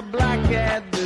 A black cat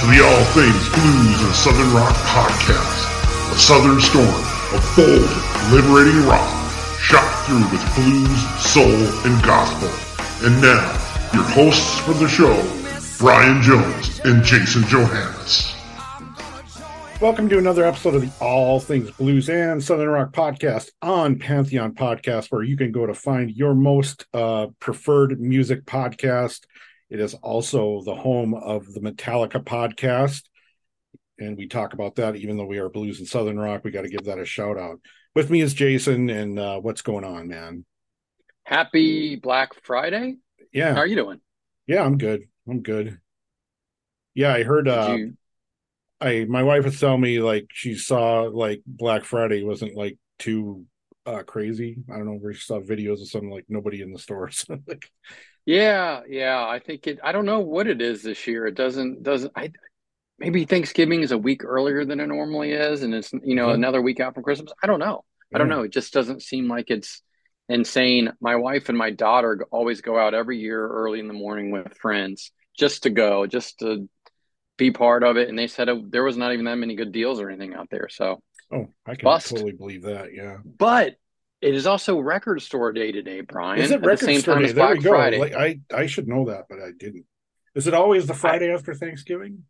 to the All Things Blues and Southern Rock podcast, a southern storm of bold, liberating rock, shot through with blues, soul, and gospel. And now, your hosts for the show, Brian Jones and Jason Johannes. Welcome to another episode of the All Things Blues and Southern Rock podcast on Pantheon Podcast, where you can go to find your most uh, preferred music podcast. It is also the home of the Metallica podcast. And we talk about that, even though we are blues and Southern Rock, we got to give that a shout out. With me is Jason, and uh, what's going on, man? Happy Black Friday. Yeah, How are you doing? yeah, I'm good. I'm good. Yeah, I heard. Uh, you- I my wife was telling me like she saw like Black Friday wasn't like too uh crazy. I don't know where she saw videos of something like nobody in the stores. like, yeah, yeah. I think it. I don't know what it is this year. It doesn't doesn't. I maybe Thanksgiving is a week earlier than it normally is, and it's you know Mhm. another week out from Christmas. I don't know. I don't know. It just doesn't seem like it's insane. My wife and my daughter always go out every year early in the morning with friends just to go, just to be part of it. And they said it, there was not even that many good deals or anything out there. So, oh, I can Bust. totally believe that. Yeah. but it is also record store day today, Brian. Is it the record same store time day? as There we go. Friday. Like I I should know that, but I didn't. Is it always the Friday after Thanksgiving?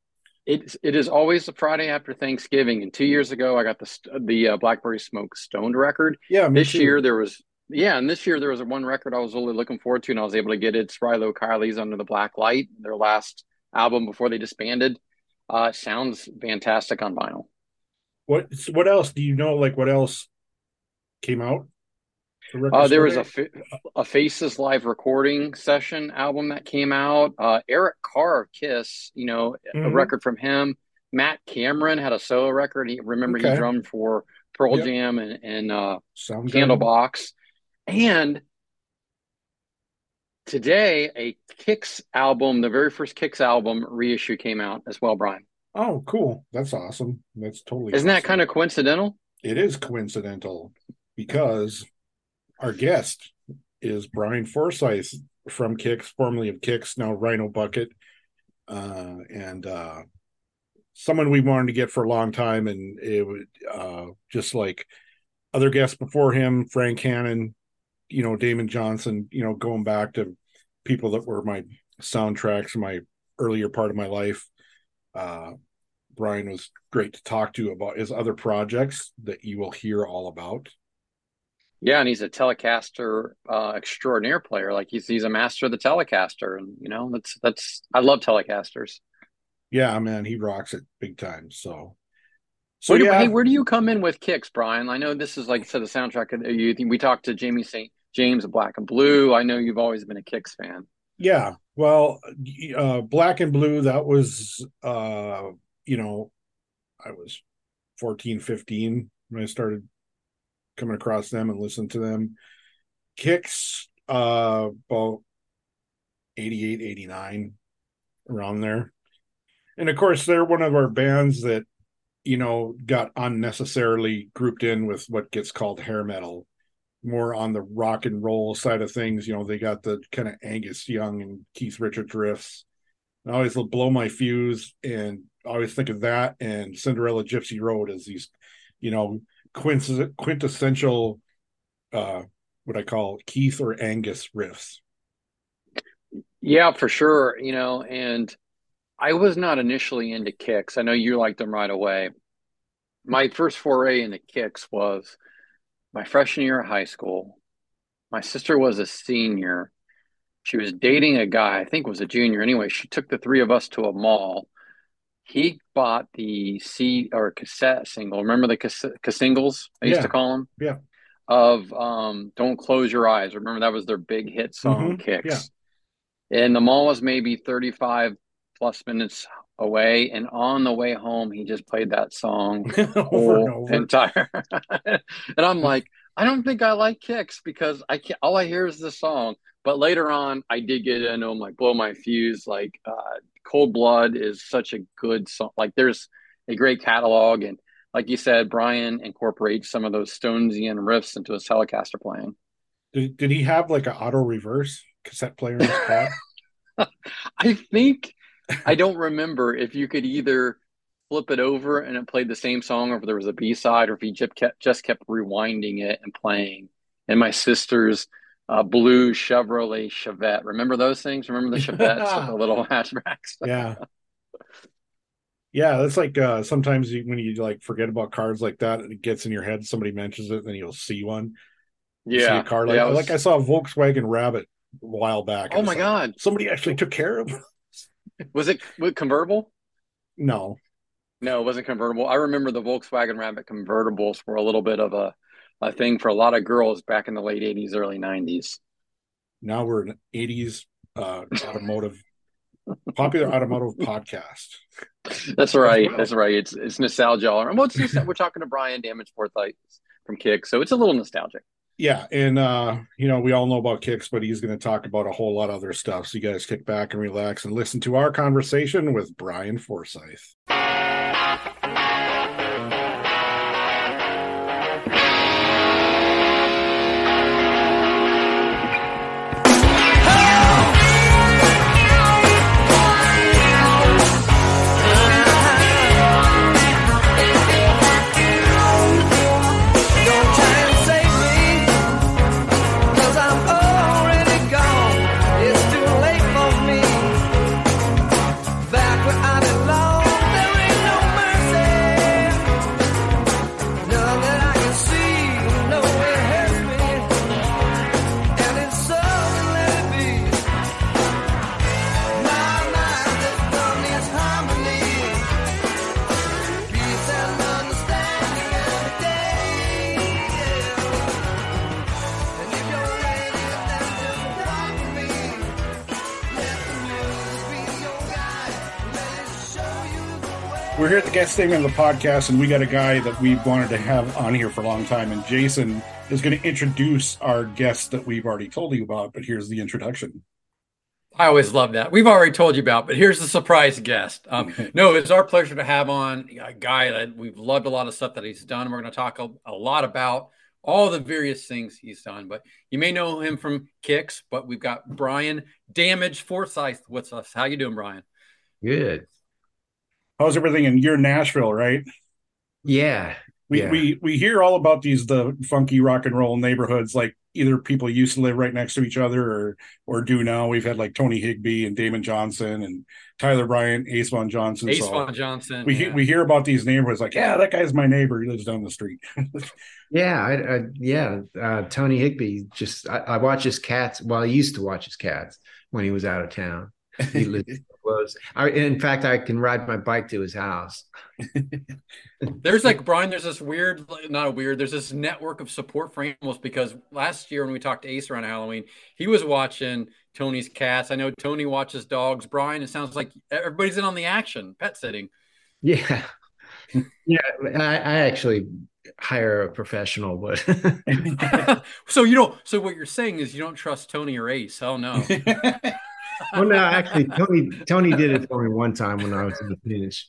It it is always the Friday after Thanksgiving. And two years ago, I got the the uh, Blackberry Smoke Stoned record. Yeah, This too. year there was yeah, and this year there was one record I was really looking forward to, and I was able to get it. It's Rilo Kiley's Under the Black Light, their last album before they disbanded. Uh, sounds fantastic on vinyl. What what else do you know? Like what else came out? The Uh, there was a a Faces live recording session album that came out. Uh, Eric Carr of Kiss, you know, a Mhm. record from him. Matt Cameron had a solo record. He remember he drummed for Pearl Yep. Jam and, and uh, Candlebox. And today, a KIX album, the very first KIX album reissue came out as well, Brian. Oh, cool. That's awesome. That's totally Isn't that kind of coincidental? it is coincidental because our guest is Brian Forsythe from KIX, formerly of KIX, now Rhino Bucket, uh, and uh, someone we wanted to get for a long time, and it would uh, just like other guests before him, Frank Hannon, you know, Damon Johnson, you know, going back to people that were my soundtracks my earlier part of my life. Uh, Brian was great to talk to about his other projects that you will hear all about. Yeah, and he's a Telecaster uh, extraordinaire player. Like he's he's a master of the Telecaster, and you know that's that's I love Telecasters. Yeah, man, he rocks it big time. So, so Where do, yeah, hey, where do you come in with KIX, Brian? I know this is like said, the soundtrack. Of, you, we talked to Jamie St. James of Black and Blue. I know you've always been a KIX fan. yeah. Well, uh, Black and Blue, that was, uh, you know, I was 14, 15 when I started coming across them and listening to them. KIX, uh, about 88, 89, around there. And of course, they're one of our bands that, you know, got unnecessarily grouped in with what gets called hair metal, more on the rock and roll side of things. You know, they got the kind of Angus Young and Keith Richards riffs. I always blow my fuse and always think of that and Cinderella Gypsy Road as these, you know, quintessential, uh, what I call Keith or Angus riffs. Yeah, for sure. You know, and I was not initially into KIX. I know you liked them right away. My first foray into KIX was my freshman year of high school. My sister was a senior. She was dating a guy, I think was a junior. Anyway, she took the three of us to a mall. He bought the C or cassette single. Remember the cassette singles? I used Yeah. to call them. Yeah. Of um, "Don't Close Your Eyes." Remember that was their big hit song, Mhm, "KIX." And the mall was maybe thirty-five plus minutes away, and on the way home, he just played that song whole entire. and I'm like, I don't think I like KIX because I can't. All I hear is the song. But later on, I did get into them, like blow my fuse. Like uh, Cold Blood is such a good song. Like there's a great catalog, and like you said, Brian incorporates some of those Stonesian riffs into his Telecaster playing. Did, did he have like an auto reverse cassette player in his car? I think I don't remember if you could either flip it over and it played the same song, or if there was a B side, or if he just kept just kept rewinding it and playing. And my sister's uh, blue Chevrolet Chevette. Remember those things? Remember the Chevettes the little hatchbacks? yeah. Yeah, that's like uh sometimes you, when you like forget about cars like that, it gets in your head. Somebody mentions it, then you'll see one. You see Yeah, a car like yeah, was- like I saw a Volkswagen Rabbit a while back. Oh my like, God! Somebody actually took care of. Was it was it convertible? No, No, it wasn't convertible. I remember the Volkswagen Rabbit convertibles were a little bit of a a thing for a lot of girls back in the late '80s, early '90s. now we're an '80s uh automotive popular automotive podcast. That's right. That's right. It's it's nostalgia. all around. Well, we're talking to Brian Damage Forsythe from Kick, so it's a little nostalgic. Yeah, and uh, you know, we all know about KIX, but he's going to talk about a whole lot of other stuff. So you guys kick back and relax and listen to our conversation with Brian Forsythe. Here at the guest segment of the podcast, and we got a guy that we've wanted to have on here for a long time. And Jason is going to introduce our guest that we've already told you about. But here's the introduction. I always love that. We've already told you about, but here's the surprise guest. Um, no, it's our pleasure to have on a guy that we've loved a lot of stuff that he's done. We're going to talk a, a lot about all the various things he's done, but you may know him from KIX. But we've got Brian Damage Forsythe with us. How you doing, Brian? Good. How's everything in your Nashville? Right? Yeah. We Yeah. we we hear all about these the funky rock and roll neighborhoods like either people used to live right next to each other or or do now. We've had like Tony Higby and Damon Johnson and Tyler Bryant, Ace Von Johnson. Ace so Von Johnson. we yeah. we hear about these neighborhoods like, yeah, that guy's my neighbor. He lives down the street. Yeah, I, I yeah. Uh, Tony Higby just I, I watch his cats. Well, I used to watch his cats when he was out of town. He lived close. I, in fact, I can ride my bike to his house. There's like Brian. There's this weird, not a weird. There's this network of support for animals because last year when we talked to Ace around Halloween, he was watching Tony's cats. I know Tony watches dogs. Brian, it sounds like everybody's in on the action, pet sitting. Yeah, yeah. I, I actually hire a professional, but so you don't. So what you're saying is you don't trust Tony or Ace? Oh no. Well, no, actually, Tony Tony did it for me one time when I was in the finish.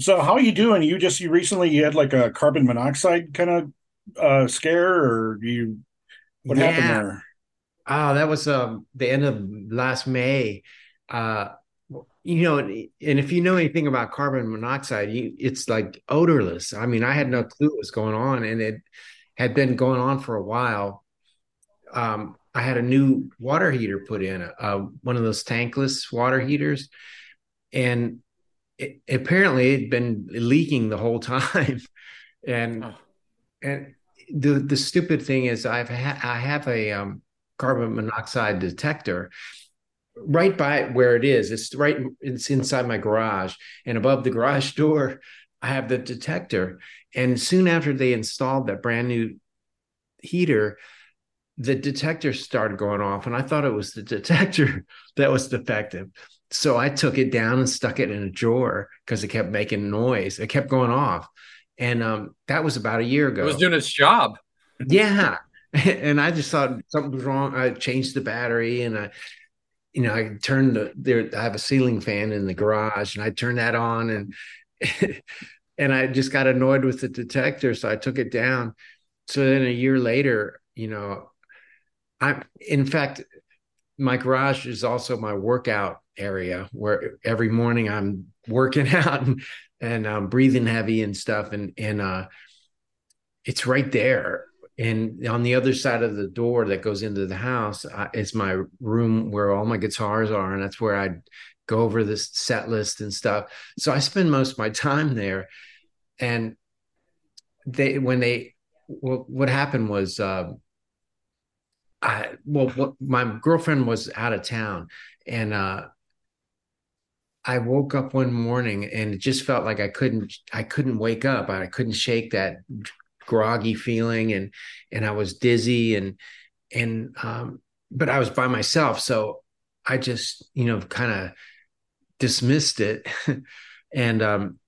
so how are you doing? You just you recently you had like a carbon monoxide kind of uh scare or you what happened Yeah. there? Oh, that was um the end of last May. Uh you know, and if you know anything about carbon monoxide, you, it's like odorless. I mean, I had no clue what was going on, and it had been going on for a while. Um, I had a new water heater put in, uh, one of those tankless water heaters, and it, apparently it'd been leaking the whole time. and Oh. and the the stupid thing is, I've ha- I have a um, carbon monoxide detector right by where it is. It's right. It's inside my garage, and above the garage door, I have the detector. And soon after they installed that brand new heater, the detector started going off, and I thought it was the detector that was defective. So I took it down and stuck it in a drawer because it kept making noise. It kept going off, and um, that was about a year ago. It was doing its job. Yeah. And I just thought something was wrong. I changed the battery and I, you know, I turned the there. I have a ceiling fan in the garage and I turned that on and, and I just got annoyed with the detector. So I took it down. So then a year later, you know, I, in fact, my garage is also my workout area where every morning I'm working out and, and I'm breathing heavy and stuff. And, and, uh, it's right there. And on the other side of the door that goes into the house uh, is my room where all my guitars are. And that's where i go over this set list and stuff. So i spend most of my time there. And they when they well, what happened was um i well what my girlfriend was out of town and uh I woke up one morning and it just felt like I couldn't I couldn't wake up. I couldn't shake that groggy feeling and and I was dizzy and and um but I was by myself so I just you know kind of dismissed it and um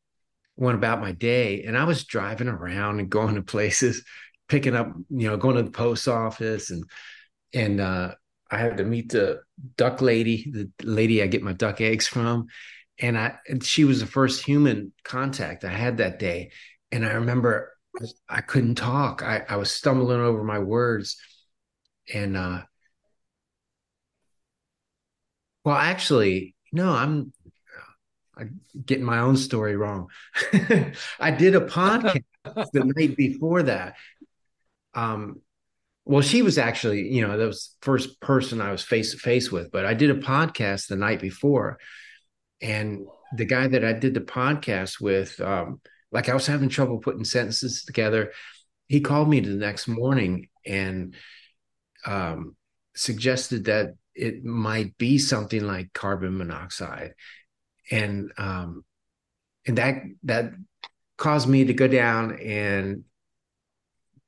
went about my day and I was driving around and going to places picking up you know going to the post office and and uh I had to meet the duck lady the lady I get my duck eggs from and I and she was the first human contact I had that day and I remember I couldn't talk. I, I was stumbling over my words. And uh well actually, no, I'm I'm getting my own story wrong. I did a podcast the night before that. Um well, she was actually, you know, that was first person I was face to face with, but I did a podcast the night before. And the guy that I did the podcast with, um, like I was having trouble putting sentences together. He called me the next morning and um, suggested that it might be something like carbon monoxide, and um, and that that caused me to go down and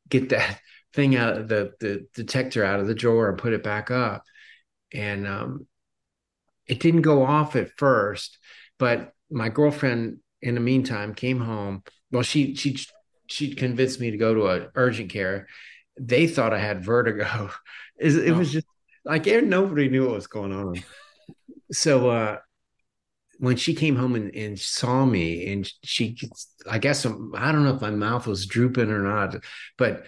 get that thing out of the the detector out of the drawer and put it back up, and um, it didn't go off at first, but my girlfriend in the meantime came home. Well she she she convinced me to go to an urgent care. They thought i had vertigo. It, it was just like nobody knew what was going on. So uh when she came home and, and saw me and she i guess i don't know if my mouth was drooping or not but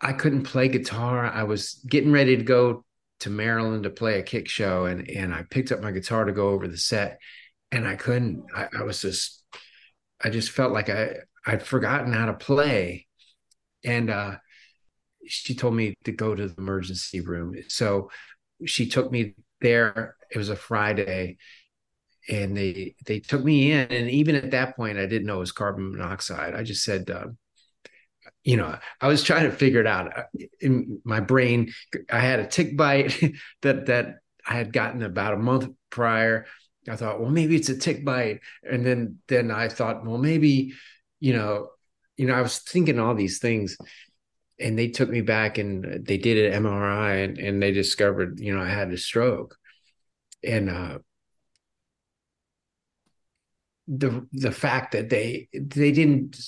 i couldn't play guitar i was getting ready to go to maryland to play a kick show and and i picked up my guitar to go over the set and i couldn't i, I was just I just felt like I I'd forgotten how to play, and uh, she told me to go to the emergency room. So she took me there. It was a Friday, and they they took me in. And even at that point, I didn't know it was carbon monoxide. I just said, uh, you know, I was trying to figure it out in my brain. I had a tick bite that that I had gotten about a month prior. I thought, well, maybe it's a tick bite, and then then I thought, well, maybe, you know, you know, I was thinking all these things, and they took me back and they did an MRI and, and they discovered, you know, I had a stroke, and uh, the the fact that they they didn't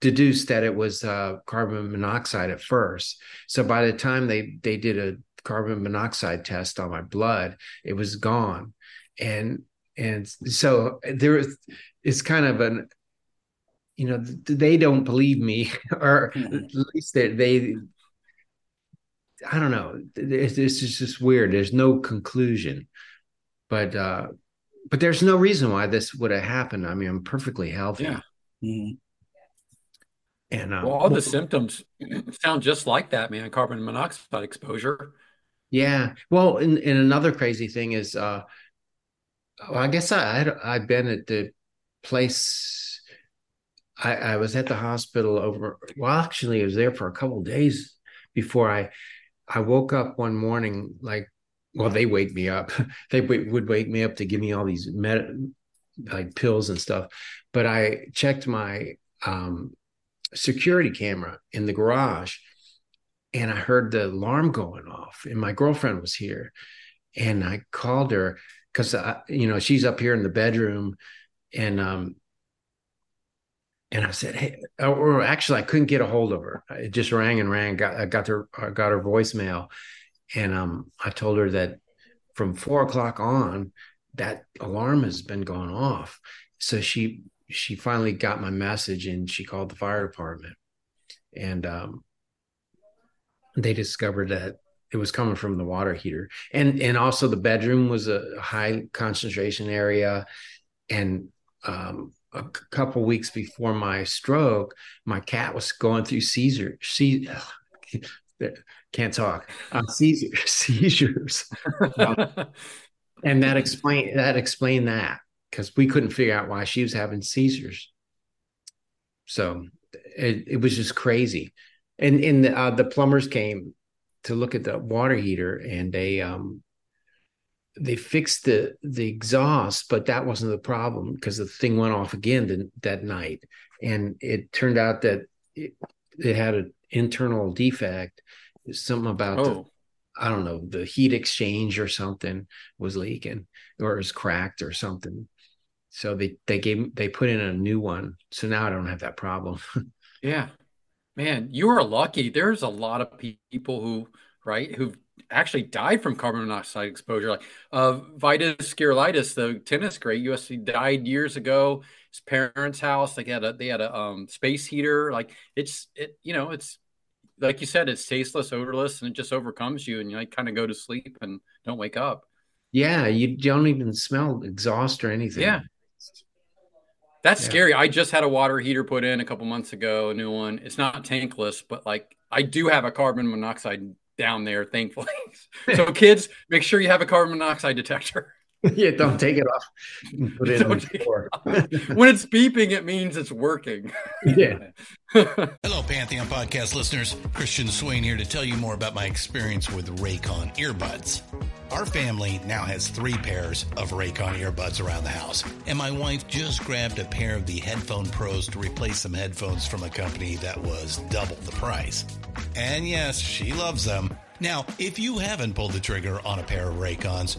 deduce that it was uh, carbon monoxide at first. So by the time they they did a carbon monoxide test on my blood, it was gone, and and so there is it's kind of an you know they don't believe me or at least they, they i don't know. It's, it's just weird. There's no conclusion. But uh but there's no reason why this would have happened i mean i'm perfectly healthy Yeah. Mhm. and uh, Well, all the symptoms sound just like that, man. Carbon monoxide exposure. Yeah. Well, and, and another crazy thing is, uh, well, I guess I, I'd, I've been at the place. I, I was at the hospital over. Well, actually, I was there for a couple of days before I, I woke up one morning. Like, well, they wake me up. they w- would wake me up to give me all these med, like pills and stuff. But I checked my um, security camera in the garage, and I heard the alarm going off, and my girlfriend was here, and I called her because you know she's up here in the bedroom, and um, and I said, hey, or actually I couldn't get a hold of her. It just rang and rang. Got I got her I got her voicemail, and um, I told her that from four o'clock on, that alarm has been going off. So she she finally got my message and she called the fire department, and um, they discovered that it was coming from the water heater. And and also the bedroom was a high concentration area. And um, a couple weeks before my stroke my cat was going through seizure see can't talk. Uh, seizure, seizures. And that explain that explained that because we couldn't figure out why she was having seizures. So it, it was just crazy. And and the, uh, the plumbers came to look at the water heater and they um they fixed the the exhaust but that wasn't the problem because the thing went off again th- that night. And it turned out that it, it had an internal defect something about the Oh, I don't know, the heat exchange or something was leaking or it was cracked or something. So they they gave they put in a new one. So now I don't have that problem. yeah. Man, you are lucky. There's a lot of people who, right, who've actually died from carbon monoxide exposure. Like uh, Vitas Gerulaitis, the tennis great, USC died years ago. His parents' house, they had a they had a um, space heater. Like it's it, you know, it's like you said, it's tasteless, odorless, and it just overcomes you, and you like kind of go to sleep and don't wake up. yeah, you don't even smell exhaust or anything. Yeah. That's Yeah. scary. I just had a water heater put in a couple months ago, a new one. It's not tankless, but like I do have a carbon monoxide down there, thankfully. so kids, make sure you have a carbon monoxide detector. yeah, don't take it off. Put it on Don't the take it floor. when it's beeping, it means it's working. yeah. Hello, Pantheon podcast listeners. Christian Swain here to tell you more about my experience with Raycon earbuds. Our family now has three pairs of Raycon earbuds around the house, and my wife just grabbed a pair of the Headphone Pros to replace some headphones from a company that was double the price. And yes, she loves them. Now, if you haven't pulled the trigger on a pair of Raycons,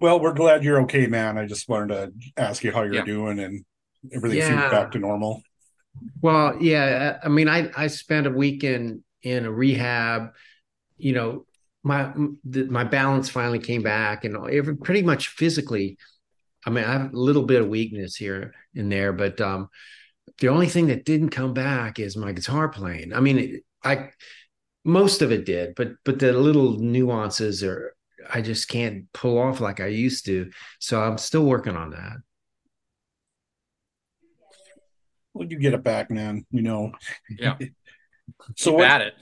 Well, we're glad you're okay, man. I just wanted to ask you how you're Yeah. doing and everything seems back to normal. Well, yeah, I mean, I I spent a weekend in a rehab. You know, my the, my balance finally came back, and every, pretty much physically. I mean, I have a little bit of weakness here and there, but um, the only thing that didn't come back is my guitar playing. I mean, it, I most of it did, but but the little nuances are I just can't pull off like I used to. So I'm still working on that. Well, you get it back, man. You know. Yeah. So Keep what, at it.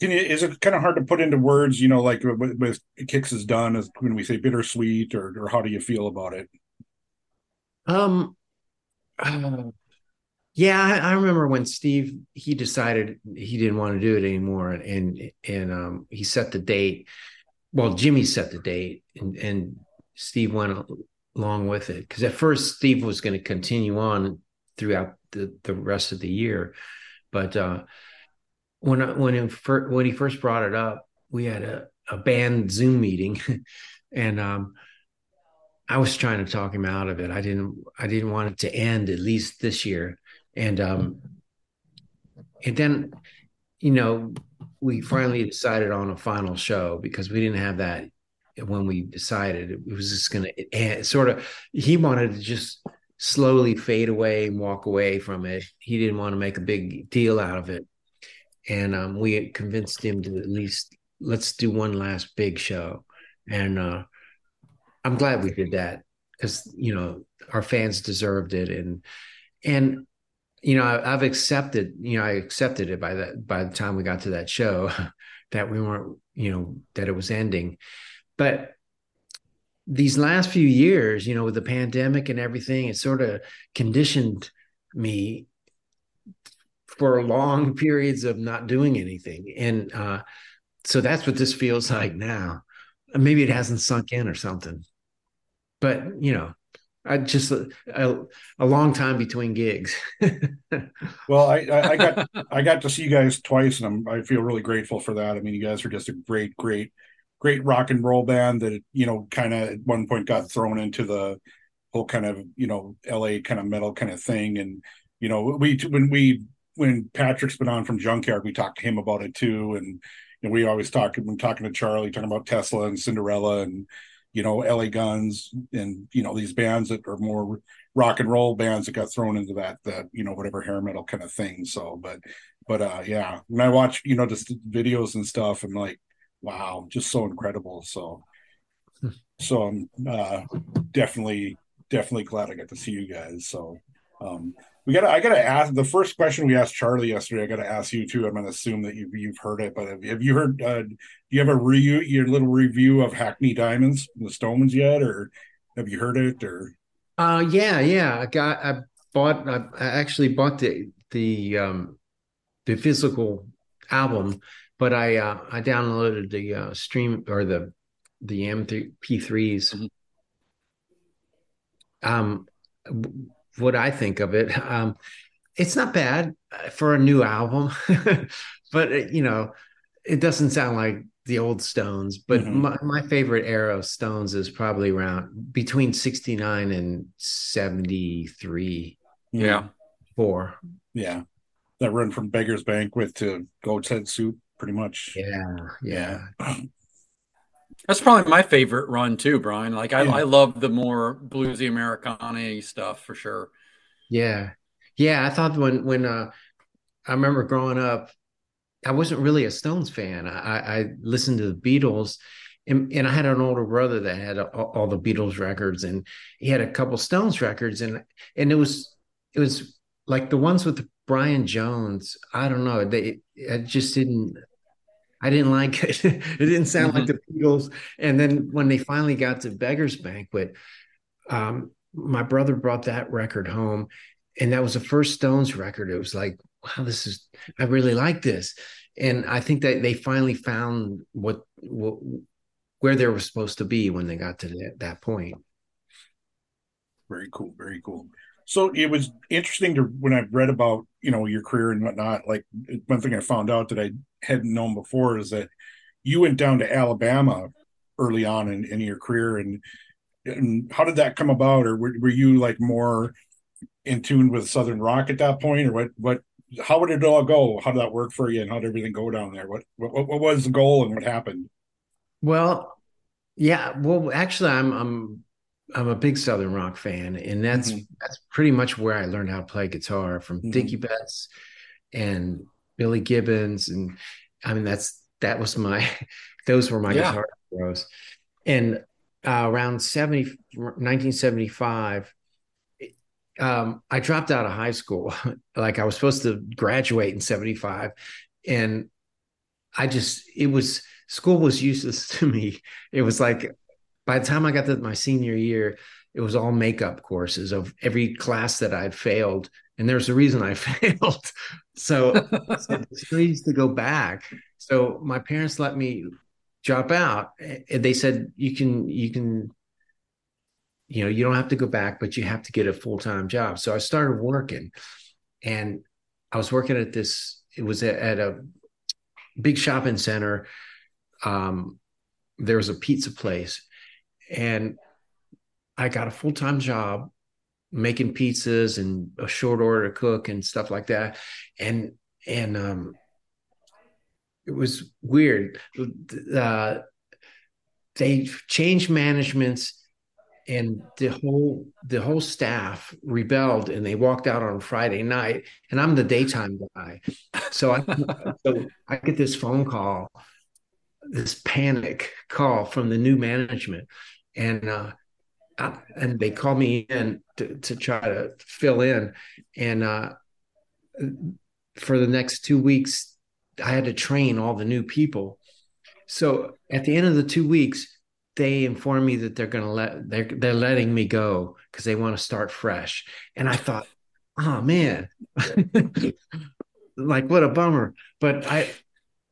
can you, is it kind of hard to put into words? You know, like with, with KIX is done, is when we say bittersweet, or or how do you feel about it? Um, uh, yeah, I, I remember when Steve he decided he didn't want to do it anymore, and and, and um, he set the date. Well, Jimmy set the date, and and Steve went along with it because at first Steve was going to continue on throughout the the rest of the year, but uh, when I, when when he first brought it up, we had a a band Zoom meeting, and um. I was trying to talk him out of it. I didn't I didn't want it to end at least this year. And um and then you know we finally decided on a final show because we didn't have that when we decided it was just going to sort of he wanted to just slowly fade away and walk away from it. He didn't want to make a big deal out of it. And um we convinced him to at least let's do one last big show. And uh I'm glad we did that because you know our fans deserved it, and and you know I, I've accepted you know I accepted it by that by the time we got to that show that we weren't you know that it was ending, but these last few years you know with the pandemic and everything it sort of conditioned me for long periods of not doing anything. And uh so that's what this feels like now. Maybe it hasn't sunk in or something. But you know i just a, a, long time between gigs Well, I, I, I got I got to see you guys twice, and I'm, I feel really grateful for that. I mean, you guys are just a great, great, great rock and roll band that you know kind of at one point got thrown into the whole kind of you know L.A. kind of metal kind of thing, and you know we when we when Patrick's been on from Junkyard, we talked to him about it too, and and we always talk when talking to Charlie, talking about Tesla and Cinderella and you know LA Guns and you know these bands that are more rock and roll bands that got thrown into that that you know whatever hair metal kind of thing. So, but but uh yeah, when I watch you know just videos and stuff, I'm like, wow, just so incredible. So so I'm uh definitely definitely glad I got to see you guys. So um we gotta I gotta ask the first question we asked Charlie yesterday, I gotta ask you too. I'm gonna assume that you've you've heard it, but have, have you heard uh do you have a review your little review of Hackney Diamonds the Stones yet or have you heard it or? Uh yeah yeah. I got i bought i, I actually bought the the um the physical album but i uh i downloaded the uh stream or the the mp3s um what i think of it. Um it's not bad for a new album but it, you know it doesn't sound like the old stones but Mhm. my, my favorite era of stones is probably around between 69 and 73 Yeah. four. Yeah. That run from Beggar's Banquet to Goat's Head Soup pretty much. Yeah. Yeah That's probably my favorite run too, Brian. Like I, Yeah. I love the more bluesy Americana stuff for sure. Yeah. Yeah. I thought when when uh I remember growing up, I wasn't really a Stones fan. I, I listened to the Beatles and, and I had an older brother that had all, all the Beatles records and he had a couple Stones records and and it was it was like the ones with Brian Jones. I don't know. They I just didn't. I didn't like it. it didn't sound like the Beatles. And then when they finally got to Beggar's Banquet, um, my brother brought that record home, and that was the first Stones record. It was like, wow, this is. I really like this, and I think that they finally found what, what where they were supposed to be when they got to that, that point. Very cool. Very cool. So it was interesting to when I read about you know your career and whatnot. Like one thing I found out that I hadn't known before is that you went down to Alabama early on in, in your career, and and how did that come about, or were, were you like more in tune with Southern rock at that point, or what? What? How would it all go? How did that work for you, and how did everything go down there? What what, what was the goal, and what happened? Well, yeah. Well, actually, I'm I'm I'm a big Southern rock fan, and that's Mhm. that's pretty much where I learned how to play guitar from Mhm. Dickey Betts and Billy Gibbons, and I mean that's that was my those were my Yeah. guitar heroes. And uh, around 70, 1975, um, I dropped out of high school. like I was supposed to graduate in 75, and I just it was school was useless to me. It was like by the time I got to my senior year, it was all makeup courses of every class that I'd failed. And there's a reason I failed. So "It's no to go back. So my parents let me drop out. And they said, you can, you can, you know, you don't have to go back, but you have to get a full-time job. So I started working and I was working at this, it was at, at a big shopping center. Um, there was a pizza place and I got a full time job making pizzas and a short order cook and stuff like that. And and um, it was weird. Uh, they changed managements, and the whole the whole staff rebelled, and they walked out on Friday night. And I'm the daytime guy, so I so I get this phone call, this panic call from the new management, and uh, I, and they called me in to, to try to fill in, and uh, for the next two weeks, I had to train all the new people. So at the end of the two weeks, they informed me that they're going to let they're they're letting me go because they want to start fresh. And I thought, oh man, like what a bummer. But I,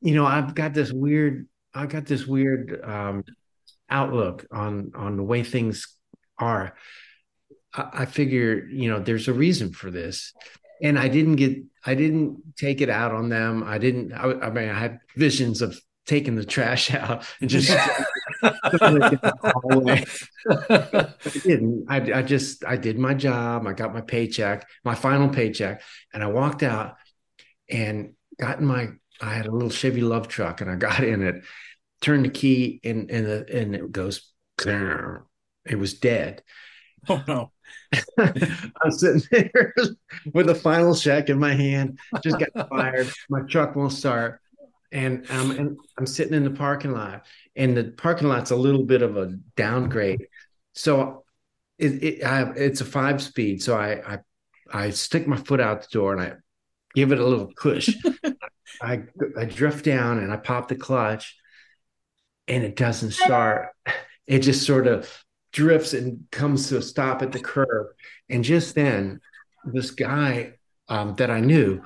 you know, I've got this weird, I've got this weird um, outlook on on the way things are. I, I figure, you know, there's a reason for this, and I didn't get, I didn't take it out on them. I didn't. I, I mean, I had visions of taking the trash out and just. I didn't. I, I just I did my job. I got my paycheck, my final paycheck, and I walked out and got in my. I had a little Chevy LUV truck, and I got in it, turned the key, and and the, and it goes. It was dead. Oh no! I'm sitting there with a final check in my hand. Just got fired. My truck won't start, and um, and I'm sitting in the parking lot, and the parking lot's a little bit of a downgrade. So it, it I, it's a five speed. So I, I I stick my foot out the door and I give it a little push. I I drift down and I pop the clutch, and it doesn't start. It just sort of drifts and comes to a stop at the curb. And just then, this guy um, that I knew,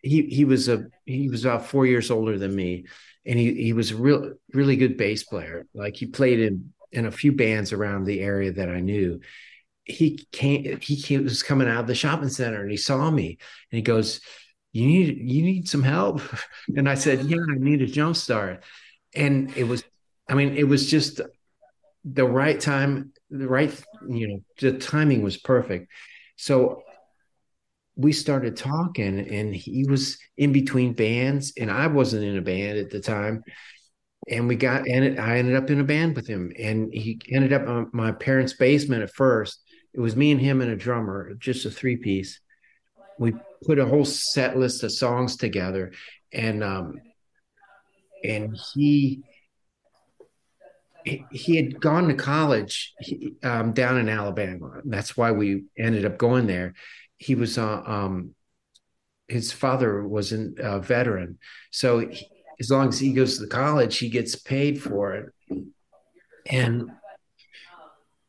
he he was a he was about four years older than me, and he he was a real really good bass player. Like he played in in a few bands around the area that I knew. He came he came, was coming out of the shopping center and he saw me and he goes, "You need you need some help," and I said, "Yeah, I need a jump start." And it was, I mean, it was just the right time, the right, you know, the timing was perfect. So we started talking, and he was in between bands, and I wasn't in a band at the time. And we got, and I ended up in a band with him, and he ended up on my parents' basement at first. It was me and him and a drummer, just a three piece. We put a whole set list of songs together, and um, and he he- had gone to college um, down in Alabama. That's why we ended up going there. he was uh, um his father was a veteran, so he, as long as he goes to college, he gets paid for it, and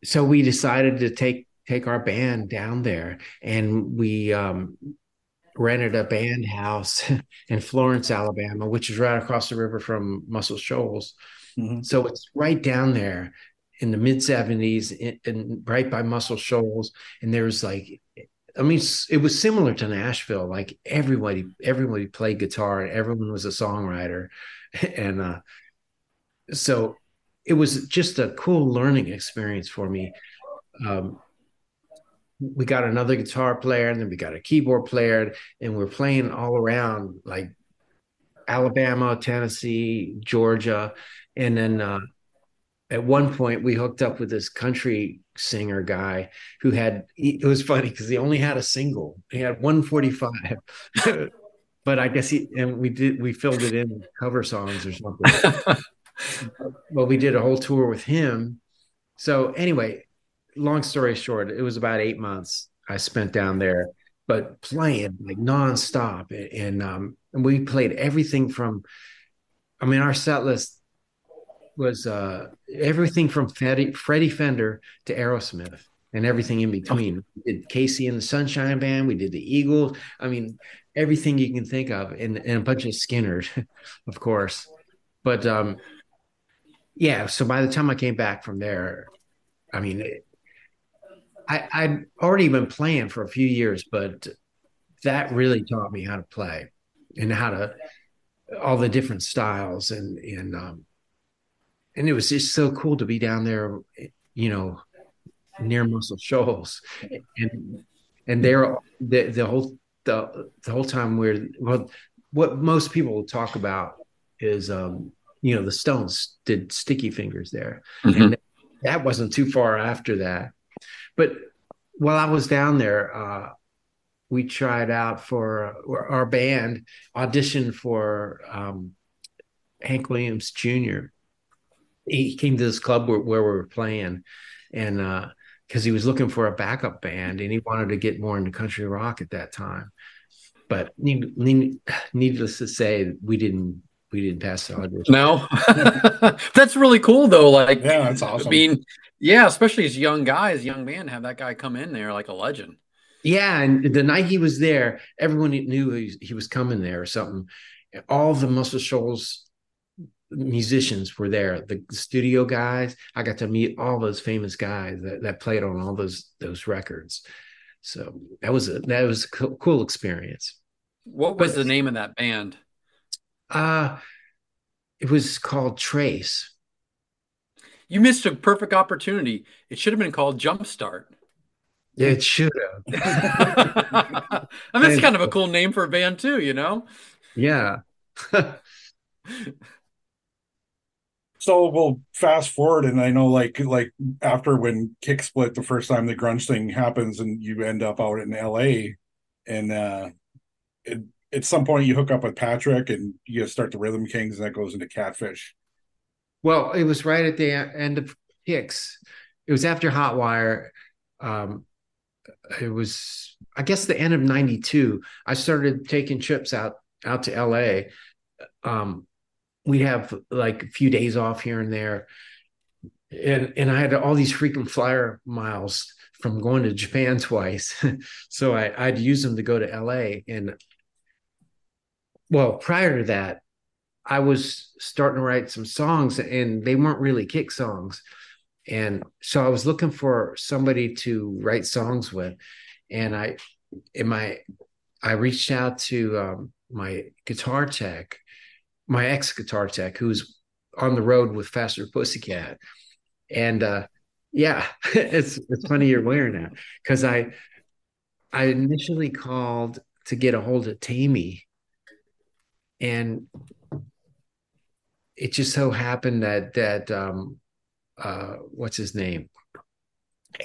so we decided to take take our band down there, and we um, rented a band house in Florence, Alabama, which is right across the river from Muscle Shoals. Mhm. So it's right down there in the mid 70s and right by Muscle Shoals. And there's like, I mean, it was similar to Nashville. Like everybody, everybody played guitar and everyone was a songwriter. And uh, so it was just a cool learning experience for me. Um, we got another guitar player and then we got a keyboard player and we're playing all around like Alabama, Tennessee, Georgia. And then uh, at one point we hooked up with this country singer guy who had it was funny because he only had a single. He had 145. but I guess he and we did we filled it in with cover songs or something. well, we did a whole tour with him. So anyway, long story short, it was about eight months I spent down there, but playing like nonstop. And, and um and we played everything from I mean, our set list was uh everything from Freddie, Freddie Fender to Aerosmith and everything in between. We did KC and the Sunshine Band, we did the Eagles. I mean, everything you can think of, and, and a bunch of Skinners, of course. But um yeah, so by the time I came back from there, I mean, it, I, I'd already been playing for a few years, but that really taught me how to play and how to all the different styles and and um and it was just so cool to be down there, you know, near Muscle Shoals, and and there the the whole the the whole time we're well, what most people talk about is um you know the Stones did Sticky Fingers there, Mhm. and that wasn't too far after that, but while I was down there, uh, we tried out for uh, our band auditioned for um, Hank Williams Jr. He came to this club where, where we were playing, and uh, because he was looking for a backup band and he wanted to get more into country rock at that time. But need, need, needless to say, we didn't we didn't pass the audition. No, that's really cool though. Like, Yeah, that's awesome. I mean, yeah, especially as young guys, young man, have that guy come in there like a legend. Yeah, and the night he was there, everyone knew he, he was coming there or something. All the Muscle Shoals musicians were there. The studio guys, I got to meet all those famous guys that, that played on all those those records. So that was a that was a cool, cool experience. What was But- the name of that band? Uh it was called Trace. You missed a perfect opportunity. It should have been called Jumpstart. Yeah, it should have. I mean, it's kind of a cool name for a band too, you know? Yeah. So we'll fast forward, and I know, like, like after when Kix split the first time, the grunge thing happens, and you end up out in L.A. And uh, it, at some point, you hook up with Patrick, and you start the Rhythm Kings, and that goes into Catfish. Well, it was right at the end of Kix. It was after Hotwire. Um, it was, I guess, the end of '92. I started taking trips out out to LA. Um, we'd have like a few days off here and there, and and I had all these frequent flyer miles from going to Japan twice, so I, I'd use them to go to LA. And well, prior to that, I was starting to write some songs and they weren't really Kix songs. And so I was looking for somebody to write songs with. And I, in my, I reached out to um, my guitar tech, my ex guitar tech, who's on the road with Faster Pussycat. And uh, yeah, it's it's funny you're wearing that because I I initially called to get a hold of Taime, and it just so happened that that um uh what's his name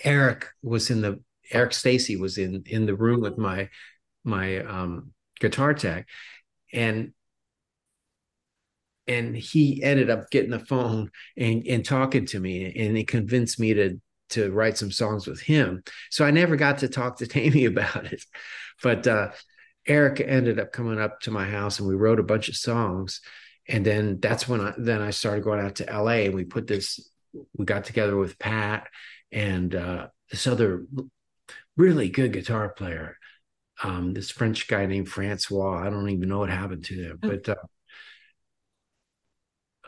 eric was in the eric stacy was in in the room with my my um guitar tech and and he ended up getting the phone and and talking to me and he convinced me to to write some songs with him. So I never got to talk to Taime about it. But uh, Eric ended up coming up to my house and we wrote a bunch of songs. And then that's when I then I started going out to LA and we put this we got together with Pat and uh, this other really good guitar player, um, this French guy named Francois. I don't even know what happened to him, but uh,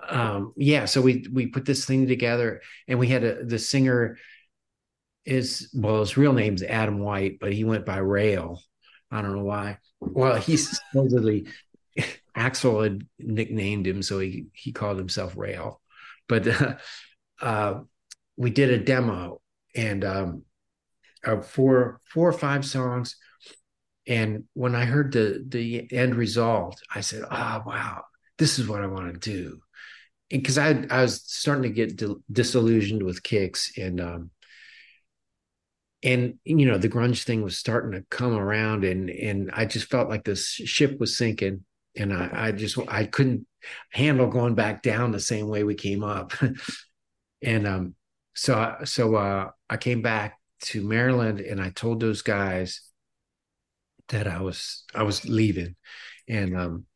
um, yeah. So we we put this thing together, and we had a the singer is well, his real name's Adam White, but he went by Rail. I don't know why. Well, he's supposedly Axl had nicknamed him, so he he called himself Rail. But uh, uh, we did a demo and um, uh, four four or five songs. And when I heard the the end result, I said, "Oh wow, this is what I want to do." Because I I was starting to get di- disillusioned with Kix and um, and you know the grunge thing was starting to come around and and I just felt like this ship was sinking and I, I just I couldn't handle going back down the same way we came up. And um so so uh I came back to Maryland and I told those guys that I was I was leaving and um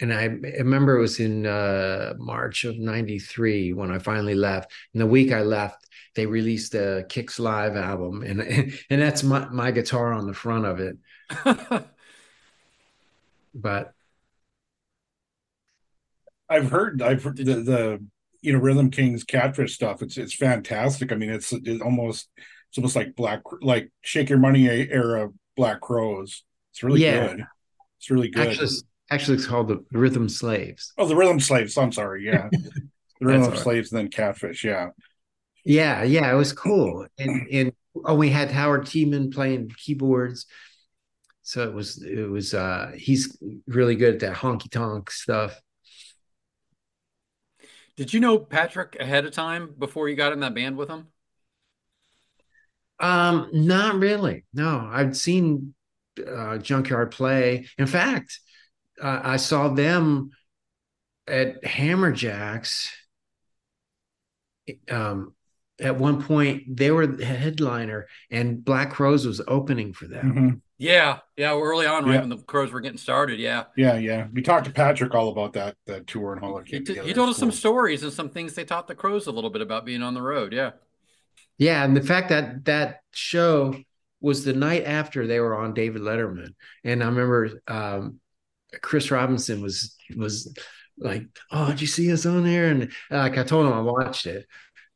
and I, I remember it was in uh, March of '93 when I finally left. And the week I left, they released the Kix Live album, and and that's my my guitar on the front of it. but I've heard I've heard the, the you know Rhythm Kings Catfish stuff. It's it's fantastic. I mean, it's it almost it's almost like Black like Shake Your Money era Black Crowes. It's really Yeah. good. It's really good. actually, actually, it's called the Rhythm Slaves. oh, the Rhythm Slaves. I'm sorry. Yeah, the Rhythm all right. Slaves, then Catfish. Yeah. Yeah, yeah, it was cool. And and oh, we had Howard Tiemann playing keyboards. So it was it was uh he's really good at that honky tonk stuff. Did you know Patrick ahead of time before you got in that band with him? Um, not really. No, I'd seen uh, Junkyard play. In fact, uh, I saw them at Hammerjacks. Um, at one point, they were the headliner, and Black Crowes was opening for them. Mhm. Yeah, yeah, early on, right Yeah. when the Crowes were getting started. Yeah, Yeah, yeah. We talked to Patrick all about that that tour and how it he, t- he told It's us some stories and some things they taught the Crowes a little bit about being on the road. Yeah, Yeah, and the fact that that show was the night after they were on David Letterman, and I remember um, Chris Robinson was was like, "Oh, did you see us on there?" And uh, like I told him I watched it,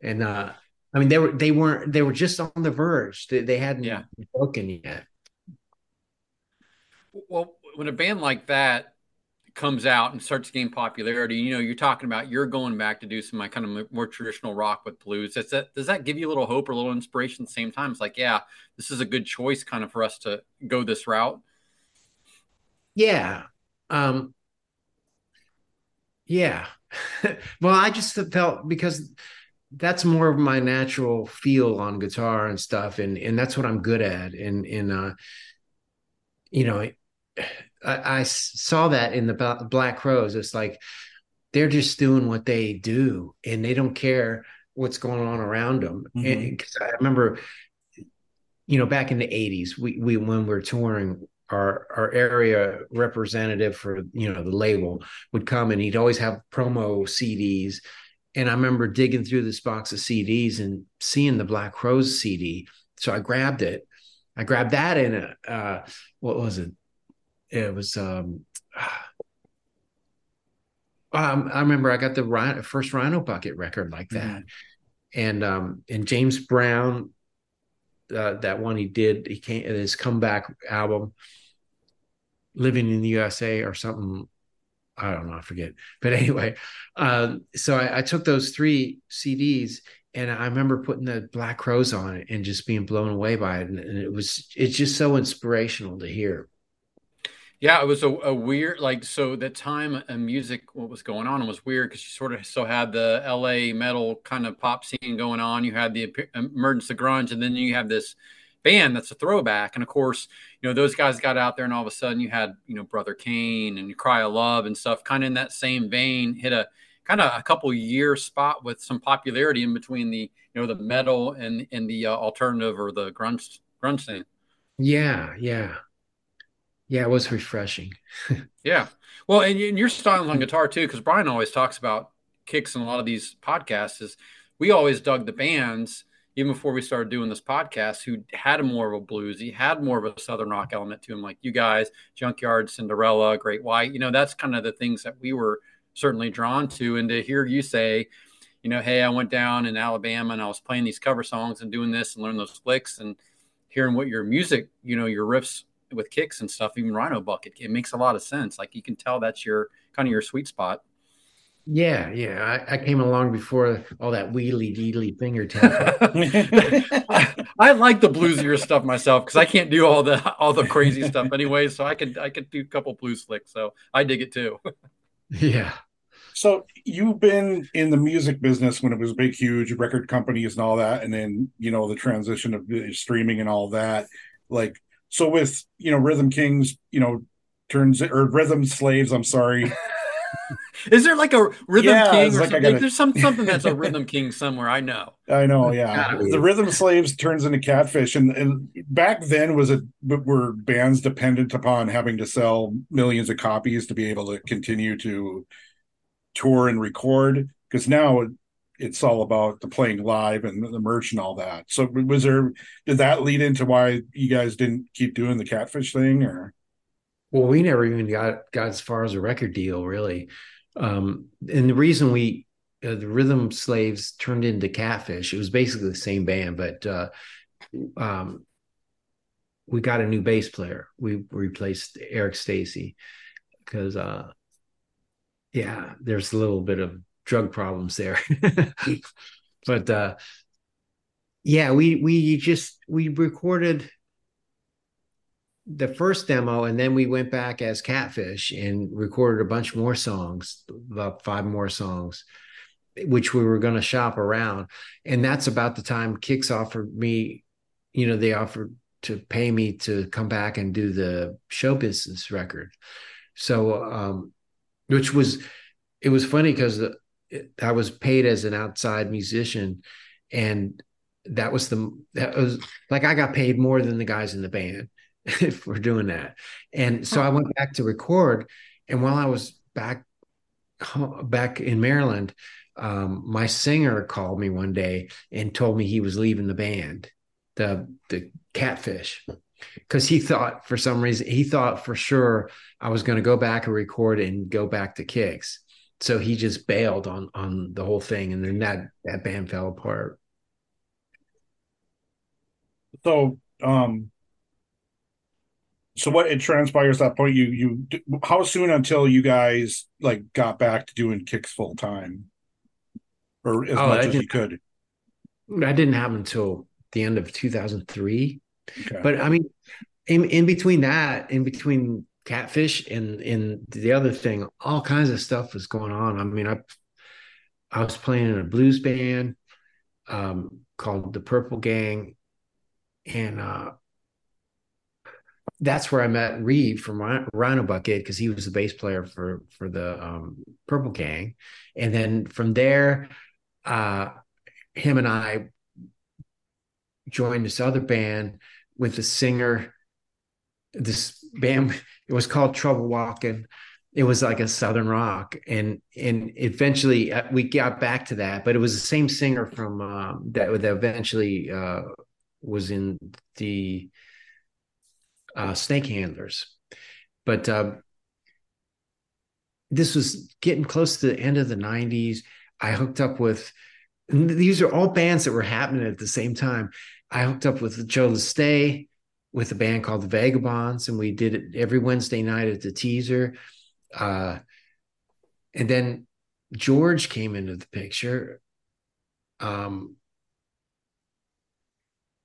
and uh, I mean they were they weren't they were just on the verge. They, they hadn't Yeah. broken yet. well, when a band like that comes out and starts to gain popularity, you know, you're talking about you're going back to do some like kind of more traditional rock with blues. Does that does that give you a little hope or a little inspiration at the same time? It's like, yeah, this is a good choice, kind of for us to go this route. Yeah. Um yeah. well, I just felt because that's more of my natural feel on guitar and stuff and and that's what I'm good at and and uh you know I, I saw that in the Black Crowes it's like they're just doing what they do and they don't care what's going on around them Mhm. and 'cause I remember you know back in the 80s we we when we we're touring our our area representative for you know the label would come and he'd always have promo CDs and I remember digging through this box of CDs and seeing the Black Crowes CD so I grabbed it. I grabbed that in a uh what was it? It was um um, I remember I got the Rhino, first Rhino Bucket record like that, and um, and James Brown, uh, that one he did, he came his comeback album, "Living in the USA" or something. I don't know, I forget. But anyway, um, so I, I took those three CDs and I remember putting the Black Crowes on it and just being blown away by it, and, and it was it's just so inspirational to hear. Yeah, it was a, a weird like so the time and music what was going on was weird because you sort of so had the LA metal kind of pop scene going on. You had the emergence of grunge, and then you have this band that's a throwback. And of course, you know those guys got out there, and all of a sudden you had you know Brother Cane and Cry of Love and stuff, kind of in that same vein, hit a kind of a couple year spot with some popularity in between the you know the metal and and the uh, alternative or the grunge grunge scene. Yeah, yeah, yeah. It was refreshing. Yeah. Well, and, and your style on guitar too, because Brian always talks about Kix in a lot of these podcasts. Is we always dug the bands even before we started doing this podcast who had more of a bluesy, had more of a southern rock element to them, like you guys, Junkyard, Cinderella, Great White. You know, that's kind of the things that we were certainly drawn to. And to hear you say, you know, hey, I went down in Alabama and I was playing these cover songs and doing this and learning those flicks and hearing what your music, you know, your riffs with Kix and stuff, even Rhino Bucket, it makes a lot of sense. Like you can tell that's your kind of your sweet spot. Yeah, yeah. I, I came along before all that wheelie deedly finger tap. I, I like the bluesier stuff myself because I can't do all the all the crazy stuff anyway. So I could I could do a couple blues flicks. So I dig it too. yeah. So you've been in the music business when it was big, huge record companies and all that, and then you know the transition of streaming and all that. Like so, with you know Rhythm Kings, you know turns or Rhythm Slaves. I'm sorry. Is there like a rhythm Yeah, king it's or like something? gotta- There's some something that's a rhythm king somewhere. I know. I know, yeah. Gotta. The Rhythm Slaves turns into Catfish, and, and back then was it were bands dependent upon having to sell millions of copies to be able to continue to tour and record. Because now it, it's all about the playing live and the merch and all that. So was there? Did that lead into why you guys didn't keep doing the Catfish thing, or? Well, we never even got got as far as a record deal, really. Um, and the reason we uh, the Rhythm Slaves turned into Catfish, it was basically the same band, but uh, um, we got a new bass player. We replaced Eric Stacy because, uh, yeah, there's a little bit of drug problems there. but uh, yeah, we we just we recorded the first demo and then we went back as catfish and recorded a bunch more songs about five more songs which we were going to shop around and that's about the time Kix offered me you know they offered to pay me to come back and do the show business record so um which was it was funny because i was paid as an outside musician and that was the that was like i got paid more than the guys in the band for doing that. And so I went back to record. And while I was back back in Maryland, um, my singer called me one day and told me he was leaving the band, the the Catfish, because he thought for some reason he thought for sure I was going to go back and record and go back to Kix. So he just bailed on on the whole thing, and then that that band fell apart. So, um, so what it transpires at that point, you you how soon until you guys like got back to doing Kix full time, or as Oh, much as you could? That didn't happen until the end of 2003. Okay. But I mean, in in between that, in between catfish and and the other thing, all kinds of stuff was going on. I mean, I I was playing in a blues band um, called the Purple Gang, and uh, that's where I met Reeve from Rhino Bucket because he was the bass player for for the um, Purple Gang, and then from there, uh, him and I joined this other band with a singer. This band it was called Trouble Walking. It was like a southern rock, and and eventually uh, we got back to that, but it was the same singer from um, that that eventually uh, was in the uh, Snake Handlers. But uh, this was getting close to the end of the '90s. I hooked up with these are all bands that were happening at the same time. I hooked up with Joe Stay with a band called the Vagabonds, and we did it every Wednesday night at the teaser. Uh, and then George came into the picture. Um,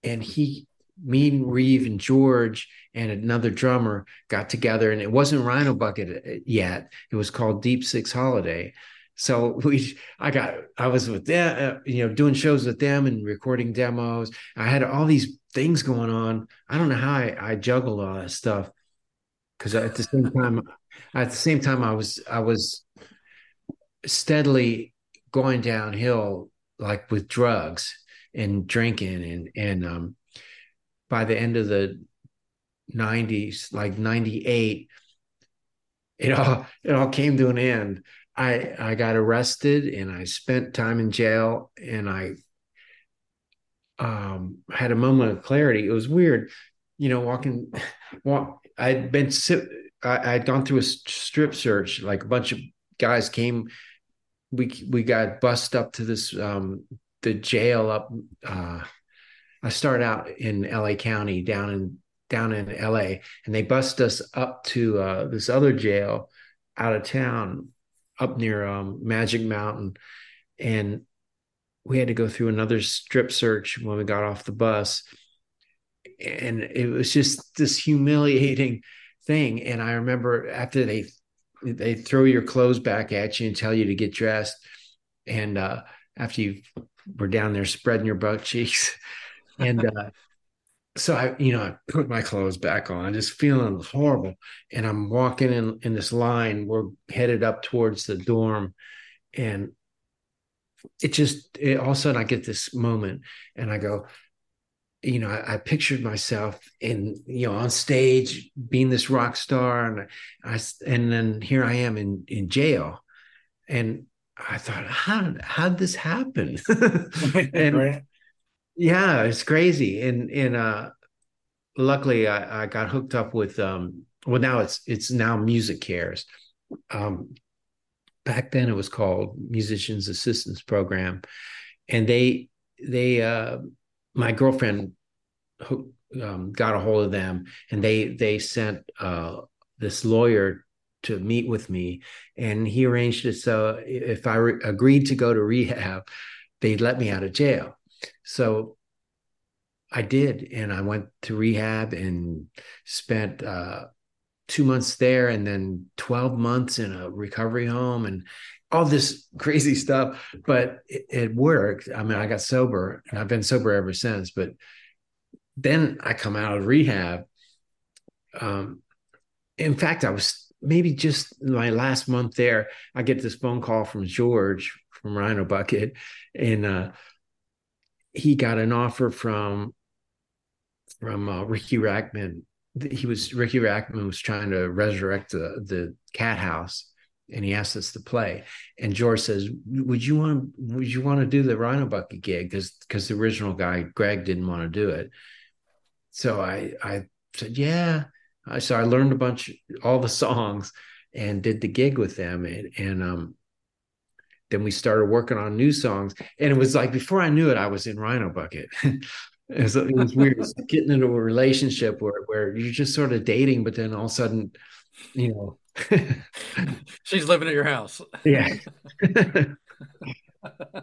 and he, me and Reeve and George and another drummer got together, and it wasn't Rhino Bucket yet. It was called Deep Six Holiday. So we, I got, I was with them, uh, you know, doing shows with them and recording demos. I had all these things going on. I don't know how I, I juggled all that stuff because at the same time, at the same time, I was, I was steadily going downhill, like with drugs and drinking, and and um, by the end of the '90s, like '98, it all it all came to an end. I I got arrested and I spent time in jail, and I um had a moment of clarity. It was weird, you know, walking. Walk, I'd been I, I'd gone through a strip search. Like a bunch of guys came. We we got bussed up to this um the jail up. uh I started out in LA County down in down in LA, and they bussed us up to uh, this other jail out of town, up near um, Magic Mountain, and we had to go through another strip search when we got off the bus, and it was just this humiliating thing. And I remember after they they throw your clothes back at you and tell you to get dressed, and uh, after you were down there spreading your butt cheeks. And uh, so I, you know, I put my clothes back on, just feeling horrible. And I'm walking in in this line. We're headed up towards the dorm, and it just it, all of a sudden I get this moment, and I go, you know, I, I pictured myself in you know on stage being this rock star, and I and then here I am in in jail, and I thought, how how did this happen? and Right. Yeah, it's crazy. And and uh luckily I, I got hooked up with um well now it's it's now MusiCares. Um back then it was called Musicians Assistance Program. And they they uh my girlfriend um, got a hold of them and they they sent uh this lawyer to meet with me and he arranged it so if I re- agreed to go to rehab they'd let me out of jail so I did, and I went to rehab and spent uh, two months there, and then twelve months in a recovery home, and all this crazy stuff. But it, it worked. I mean, I got sober, and I've been sober ever since. But then I come out of rehab. Um, in fact, I was maybe just my last month there. I get this phone call from George from Rhino Bucket, and uh, he got an offer from from uh, Riki Rachtman. He was Riki Rachtman was trying to resurrect the the Cathouse, and he asked us to play. And George says, "Would you want Would you want to do the Rhino Bucket gig? Because because the original guy Greg didn't want to do it." So I I said, "Yeah." So I learned a bunch all the songs and did the gig with them, and and um then we started working on new songs and it was like before i knew it i was in rhino bucket it, was, it was weird It's getting into a relationship where, where you're just sort of dating but then all of a sudden you know She's living at your house. yeah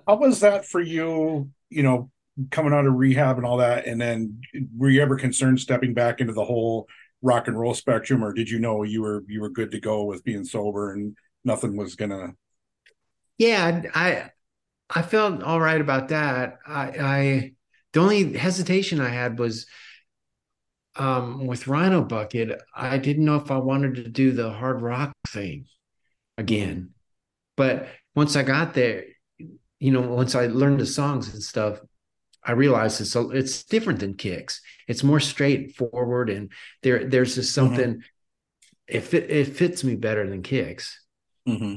How was that for you? You know, coming out of rehab and all that, and then were you ever concerned stepping back into the whole rock and roll spectrum, or did you know you were you were good to go with being sober and nothing was gonna? Yeah i i felt all right about that. I i the only hesitation i had was um with rhino bucket i didn't know if i wanted to do the hard rock thing again. But once i got there you know once i learned the songs and stuff i realized it's it's different than Kix. It's more straightforward and there there's just something it it fits me better than Kix. Mm-hmm.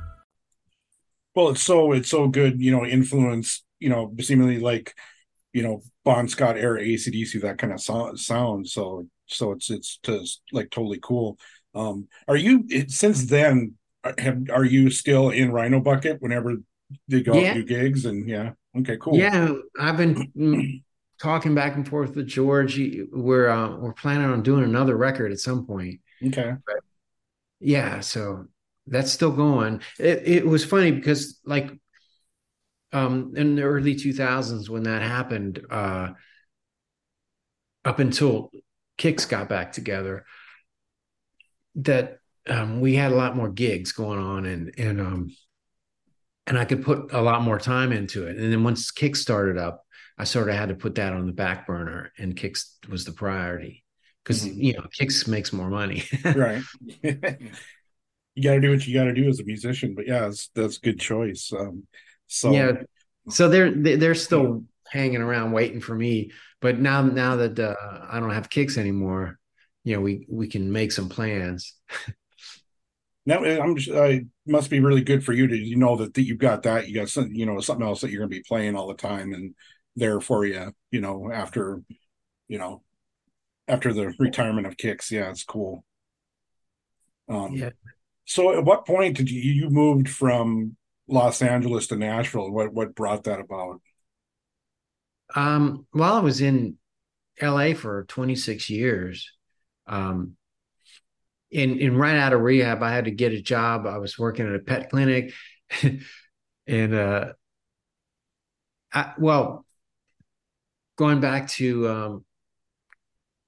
Well, it's so it's so good, you know, influence, you know, seemingly like, you know, Bon Scott era ACDC, that kind of so- sound. So so it's it's to, like totally cool. Um, are you it, since then? Have are you still in Rhino Bucket whenever they go Yeah. do gigs? And yeah, okay, cool. Yeah, I've been mm, talking back and forth with George. We're uh, we're planning on doing another record at some point. Okay. Yeah, so that's still going. It, it was funny because like um in the early 2000s when that happened uh up until Kix got back together that um we had a lot more gigs going on and and um and I could put a lot more time into it. And then once Kix started up, I sort of had to put that on the back burner and Kix was the priority because Mhm. you know Kix makes more money. right. you got to do what you got to do as a musician, but yeah, that's that's a good choice. Um, so. Yeah so they're they- they're still hanging around waiting for me but now now that uh, i don't have Kix anymore you know we we can make some plans. Now I'm just, I must be really good for you to you know that, that you've got that you got some you know something else that you're going to be playing all the time and there for you you know after you know after the retirement of Kix. Yeah it's cool. Um yeah so at what point did you you moved from Los Angeles to Nashville? What what brought that about? Um while i was in la for 26 years. Um in in right out of rehab i had to get a job. I was working at a pet clinic. And uh I, well going back to um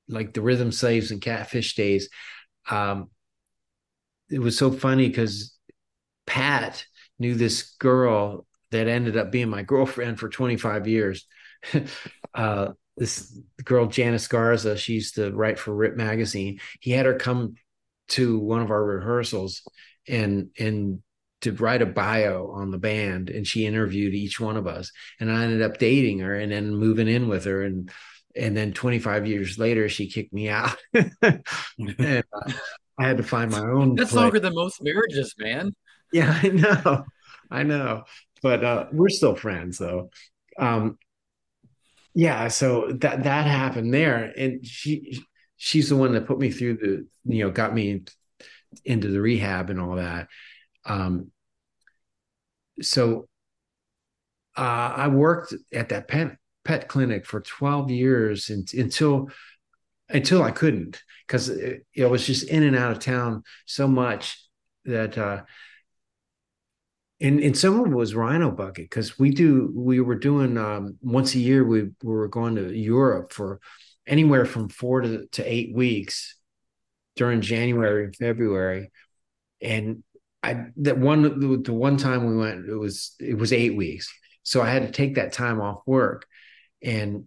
like the rhythm slaves and catfish days um it was so funny because pat knew this girl that ended up being my girlfriend for 25 years. Uh this girl Janiss Garza she used to write for rip magazine. He had her come to one of our rehearsals and and to write a bio on the band and she interviewed each one of us and i ended up dating her and then moving in with her and and then 25 years later she kicked me out. And uh, i had to find my own That's place. longer than most marriages, man. Yeah, I know. I know. But uh we're still friends though. Um yeah, so that that happened there and she she's the one that put me through the you know got me into the rehab and all that. Um so uh I worked at that pet pet clinic for 12 years and, until until I couldn't because it, it was just in and out of town so much that uh and and some of it was Rhino Bucket because we do we were doing um, once a year we, we were going to Europe for anywhere from four to, to eight weeks during January and February, and I that one the, one time we went it was it was eight weeks, so I had to take that time off work, and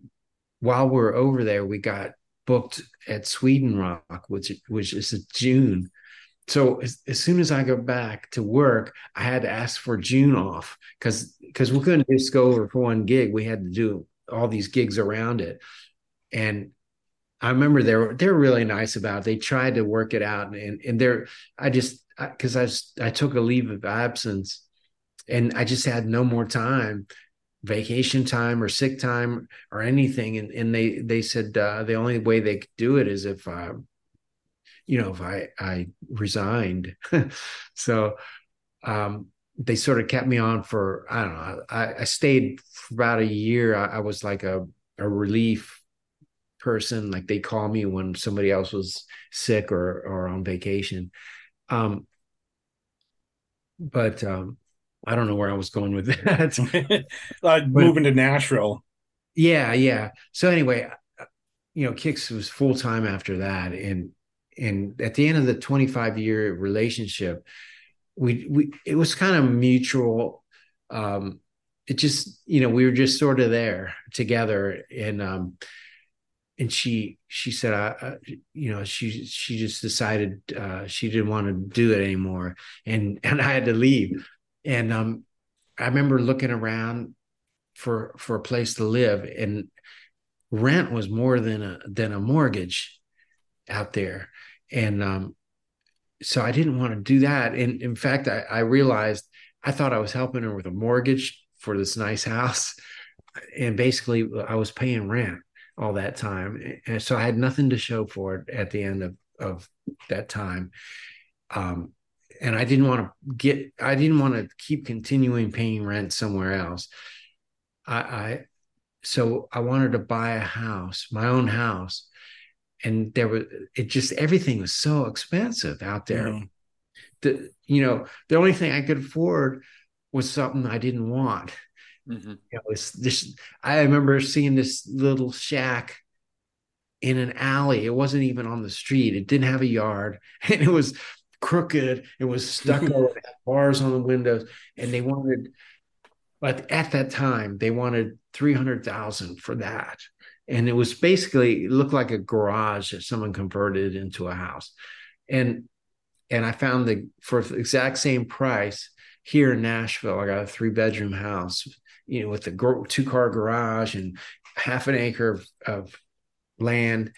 while we are over there we got booked at Sweden Rock, which which is in June so as, as soon as I go back to work, I had to ask for June off because because we couldn't just go over for one gig. We had to do all these gigs around it. And I remember they were they're really nice about it. They tried to work it out and and they're I just because I, I, I took a leave of absence and I just had no more time vacation time or sick time or anything and and they they said uh, the only way they could do it is if uh, you know if i i resigned. So um they sort of kept me on for i don't know i, I stayed for about a year. I, I was like a, a relief person. Like they call me when somebody else was sick or or on vacation. Um but um i don't know where i was going with that. Uh, moving to Nashville. Yeah yeah. So anyway you know Kix was full-time after that. And and at the end of the 25 year relationship we we it was kind of mutual. Um it just you know we were just sort of there together. And um and she she said i, I you know she she just decided uh she didn't want to do it anymore. And and i had to leave and um i remember looking around for for a place to live and rent was more than a than a mortgage out there and um, so I didn't want to do that. And in fact, I, I, realized I thought I was helping her with a mortgage for this nice house, and basically I was paying rent all that time, and so I had nothing to show for it at the end of of that time. Um, and I didn't want to get, I didn't want to keep continuing paying rent somewhere else. I, I so I wanted to buy a house, my own house and there was it just everything was so expensive out there Mhm. the you know the only thing I could afford was something I didn't want. Mhm. You know, it's this. I remember seeing this little shack in an alley. It wasn't even on the street. It didn't have a yard, and it was crooked. It was stucco. bars on the windows, and they wanted. But at that time, they wanted three hundred thousand for that, and it was basically it looked like a garage that someone converted into a house, and and I found the for the exact same price here in Nashville. I got a three bedroom house, you know, with a two car garage and half an acre of, of land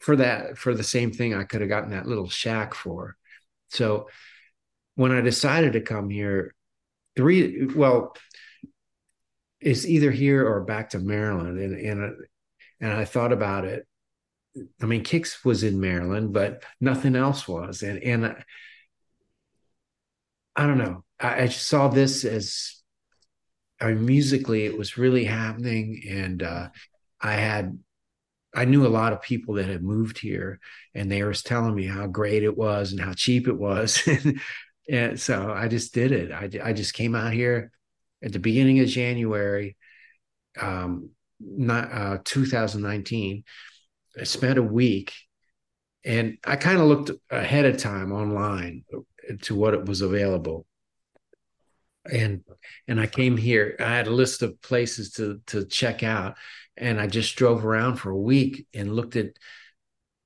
for that for the same thing I could have gotten that little shack for. So when I decided to come here, three well, it's either here or back to Maryland, and and and I thought about it. I mean, Kix was in Maryland, but nothing else was, and and I, I don't know. I, I saw this as I mean, musically, it was really happening, and uh, I had I knew a lot of people that had moved here, and they were telling me how great it was and how cheap it was, and so I just did it. I I just came out here at the beginning of January, um, not uh, 2019. I spent a week, and I kind of looked ahead of time online to what it was available and and I came here. I had a list of places to to check out, and I just drove around for a week and looked at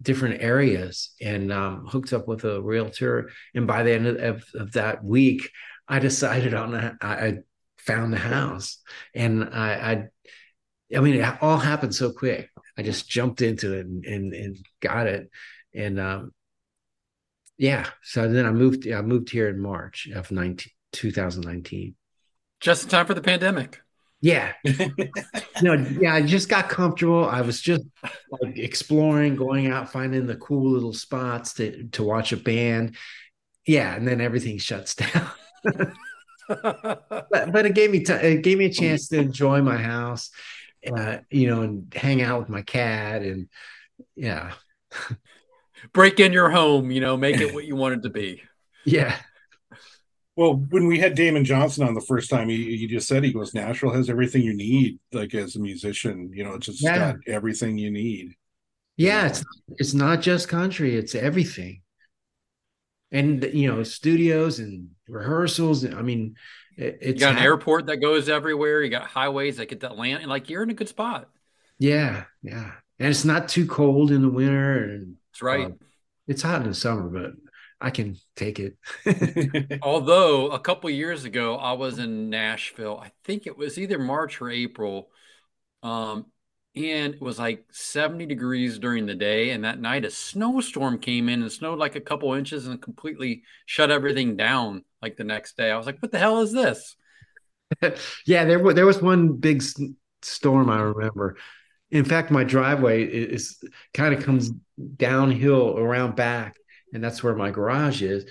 different areas and um, hooked up with a realtor. And by the end of, of, that week, I decided on a, I, I found the house, and I, I I mean it all happened so quick. I just jumped into it and and, and got it, and um, yeah. So then I moved. I moved here in March of 19, 2019. Just in time for the pandemic. Yeah. no, yeah, I just got comfortable. I was just like exploring, going out, finding the cool little spots to to watch a band. Yeah, and then everything shuts down. but, but it gave me t- it gave me a chance to enjoy my house, uh, you know, and hang out with my cat and yeah. Break in your home, you know, make it what you want it to be. Yeah. Well, when we had Damon Johnson on the first time, he, he just said he goes, Nashville has everything you need, like as a musician. You know, it's just Yeah. got everything you need. Yeah, it's it's not just country, it's everything. And you know, studios and rehearsals. I mean, it, You it's got an hap- airport that goes everywhere. You got highways that get that land, and like you're in a good spot. Yeah, yeah. And it's not too cold in the winter and That's right. uh, it's hot in the summer, but I can take it. Although a couple years ago, I was in Nashville. I think it was either March or April. Um, and it was like 70 degrees during the day. And that night, a snowstorm came in and snowed like a couple inches and completely shut everything down like the next day. I was like, what the hell is this? yeah, there was there was one big s- storm I remember. In fact, my driveway i- is, kind of comes downhill around back, and that's where my garage is.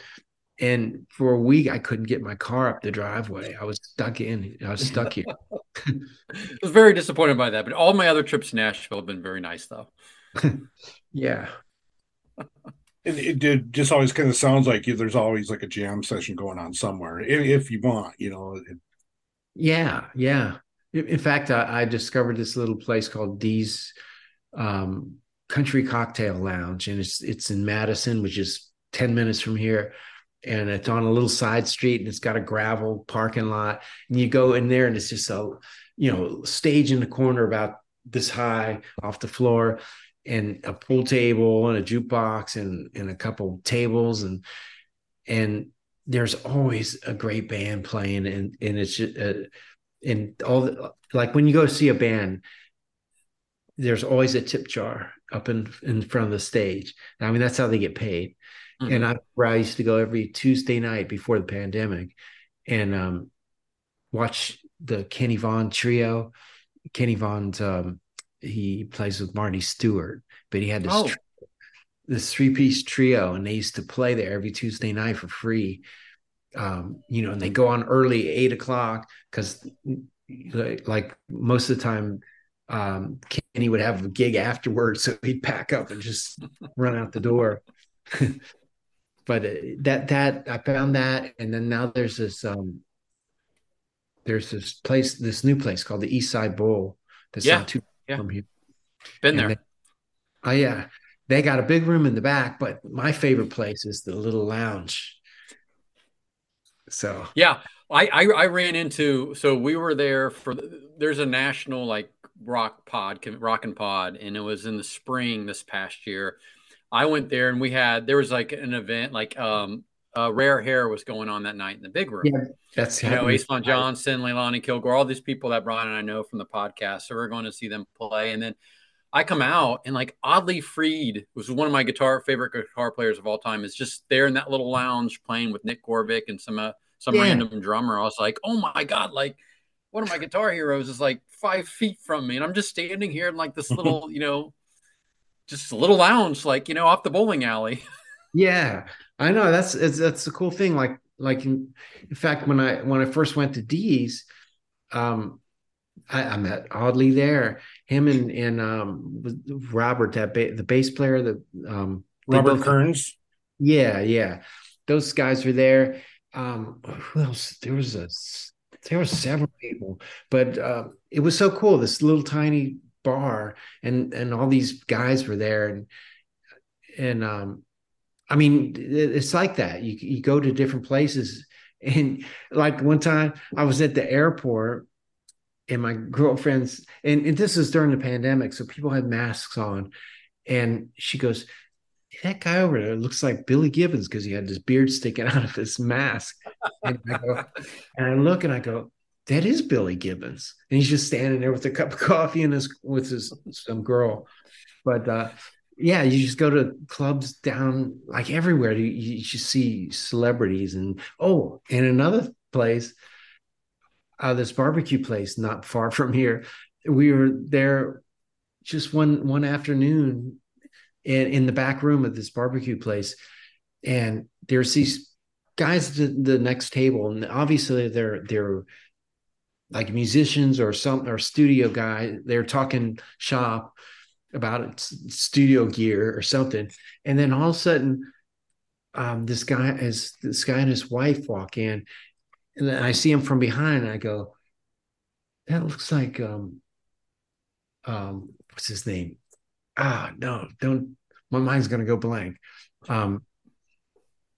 And for a week, I couldn't get my car up the driveway. I was stuck in. I was stuck here. I was very disappointed by that. But all my other trips to Nashville have been very nice, though. yeah. It, it did just always kind of sounds like you, there's always like a jam session going on somewhere if, if you want, you know. It, Yeah, yeah. In in fact, I, I discovered this little place called Dee's um, Country Cocktail Lounge, and it's it's in Madison, which is ten minutes from here, and it's on a little side street, and it's got a gravel parking lot, and you go in there, and it's just a you know stage in the corner about this high off the floor, and a pool table and a jukebox and and a couple tables and and there's always a great band playing and and it's just, uh, and all the, like when you go see a band there's always a tip jar up in in front of the stage i mean that's how they get paid Mhm. and i i used to go every tuesday night before the pandemic and um watch the Kenny Vaughan trio Kenny Vaughan's um he plays with Marty Stuart but he had this Oh. tr- this three piece trio, and they used to play there every Tuesday night for free. Um, you know, and they go on early, eight o'clock, because like, like most of the time, um, Kenny would have a gig afterwards, so he'd pack up and just run out the door. but uh, that that I found that, and then now there's this um, there's this place, this new place called the East Side Bowl. That's Yeah, not too yeah. from here. Been And there. they- oh yeah, they got a big room in the back, but my favorite place is the little lounge. So Yeah, I, I I ran into so we were there for there's a national like rock pod rock and pod and it was in the spring this past year. I went there and we had there was like an event like um uh, rare hair was going on that night in the big room. yeah, that's You know, happening. Ace Von Johnson, Leilani Kilgore, all these people that Brian and I know from the podcast. So we're going to see them play. And then I come out and like Audley Freed was one of my guitar favorite guitar players of all time. Is just there in that little lounge playing with Nick Gorvick and some uh, some Yeah. random drummer. I was like, oh my god, like one of my guitar heroes is like five feet from me, and I'm just standing here in like this little, you know, just a little lounge, like you know, off the bowling alley. Yeah, I know. That's it's, that's the cool thing. Like like in, in fact, when I when I first went to Dee's, um, I, I met Audley there. Him and and um Robert, that ba- the bass player, the um Robert both- Kearns. Yeah, yeah. Those guys were there. Um, who else? There was a there were several people, but uh, it was so cool. This little tiny bar, and and all these guys were there, and and um, I mean, it's like that. You you go to different places, and like one time I was at the airport, and my girlfriend's, and, and this is during the pandemic, so people had masks on, and she goes that guy over there looks like Billy Gibbons because he had this beard sticking out of his mask. And I go, and I look and I go, that is Billy Gibbons. And he's just standing there with a cup of coffee and his with his some girl. But uh yeah, you just go to clubs down like everywhere. You, you just see celebrities and oh, and another place, uh, this barbecue place not far from here. We were there just one one afternoon in, in the back room of this barbecue place and there's these guys at the, next table and obviously they're they're like musicians or some or studio guy they're talking shop about studio gear or something. And then all of a sudden um this guy as this guy and his wife walk in and then i see him from behind and i go that looks like um um what's his name? Ah no don't my mind's gonna go blank. Um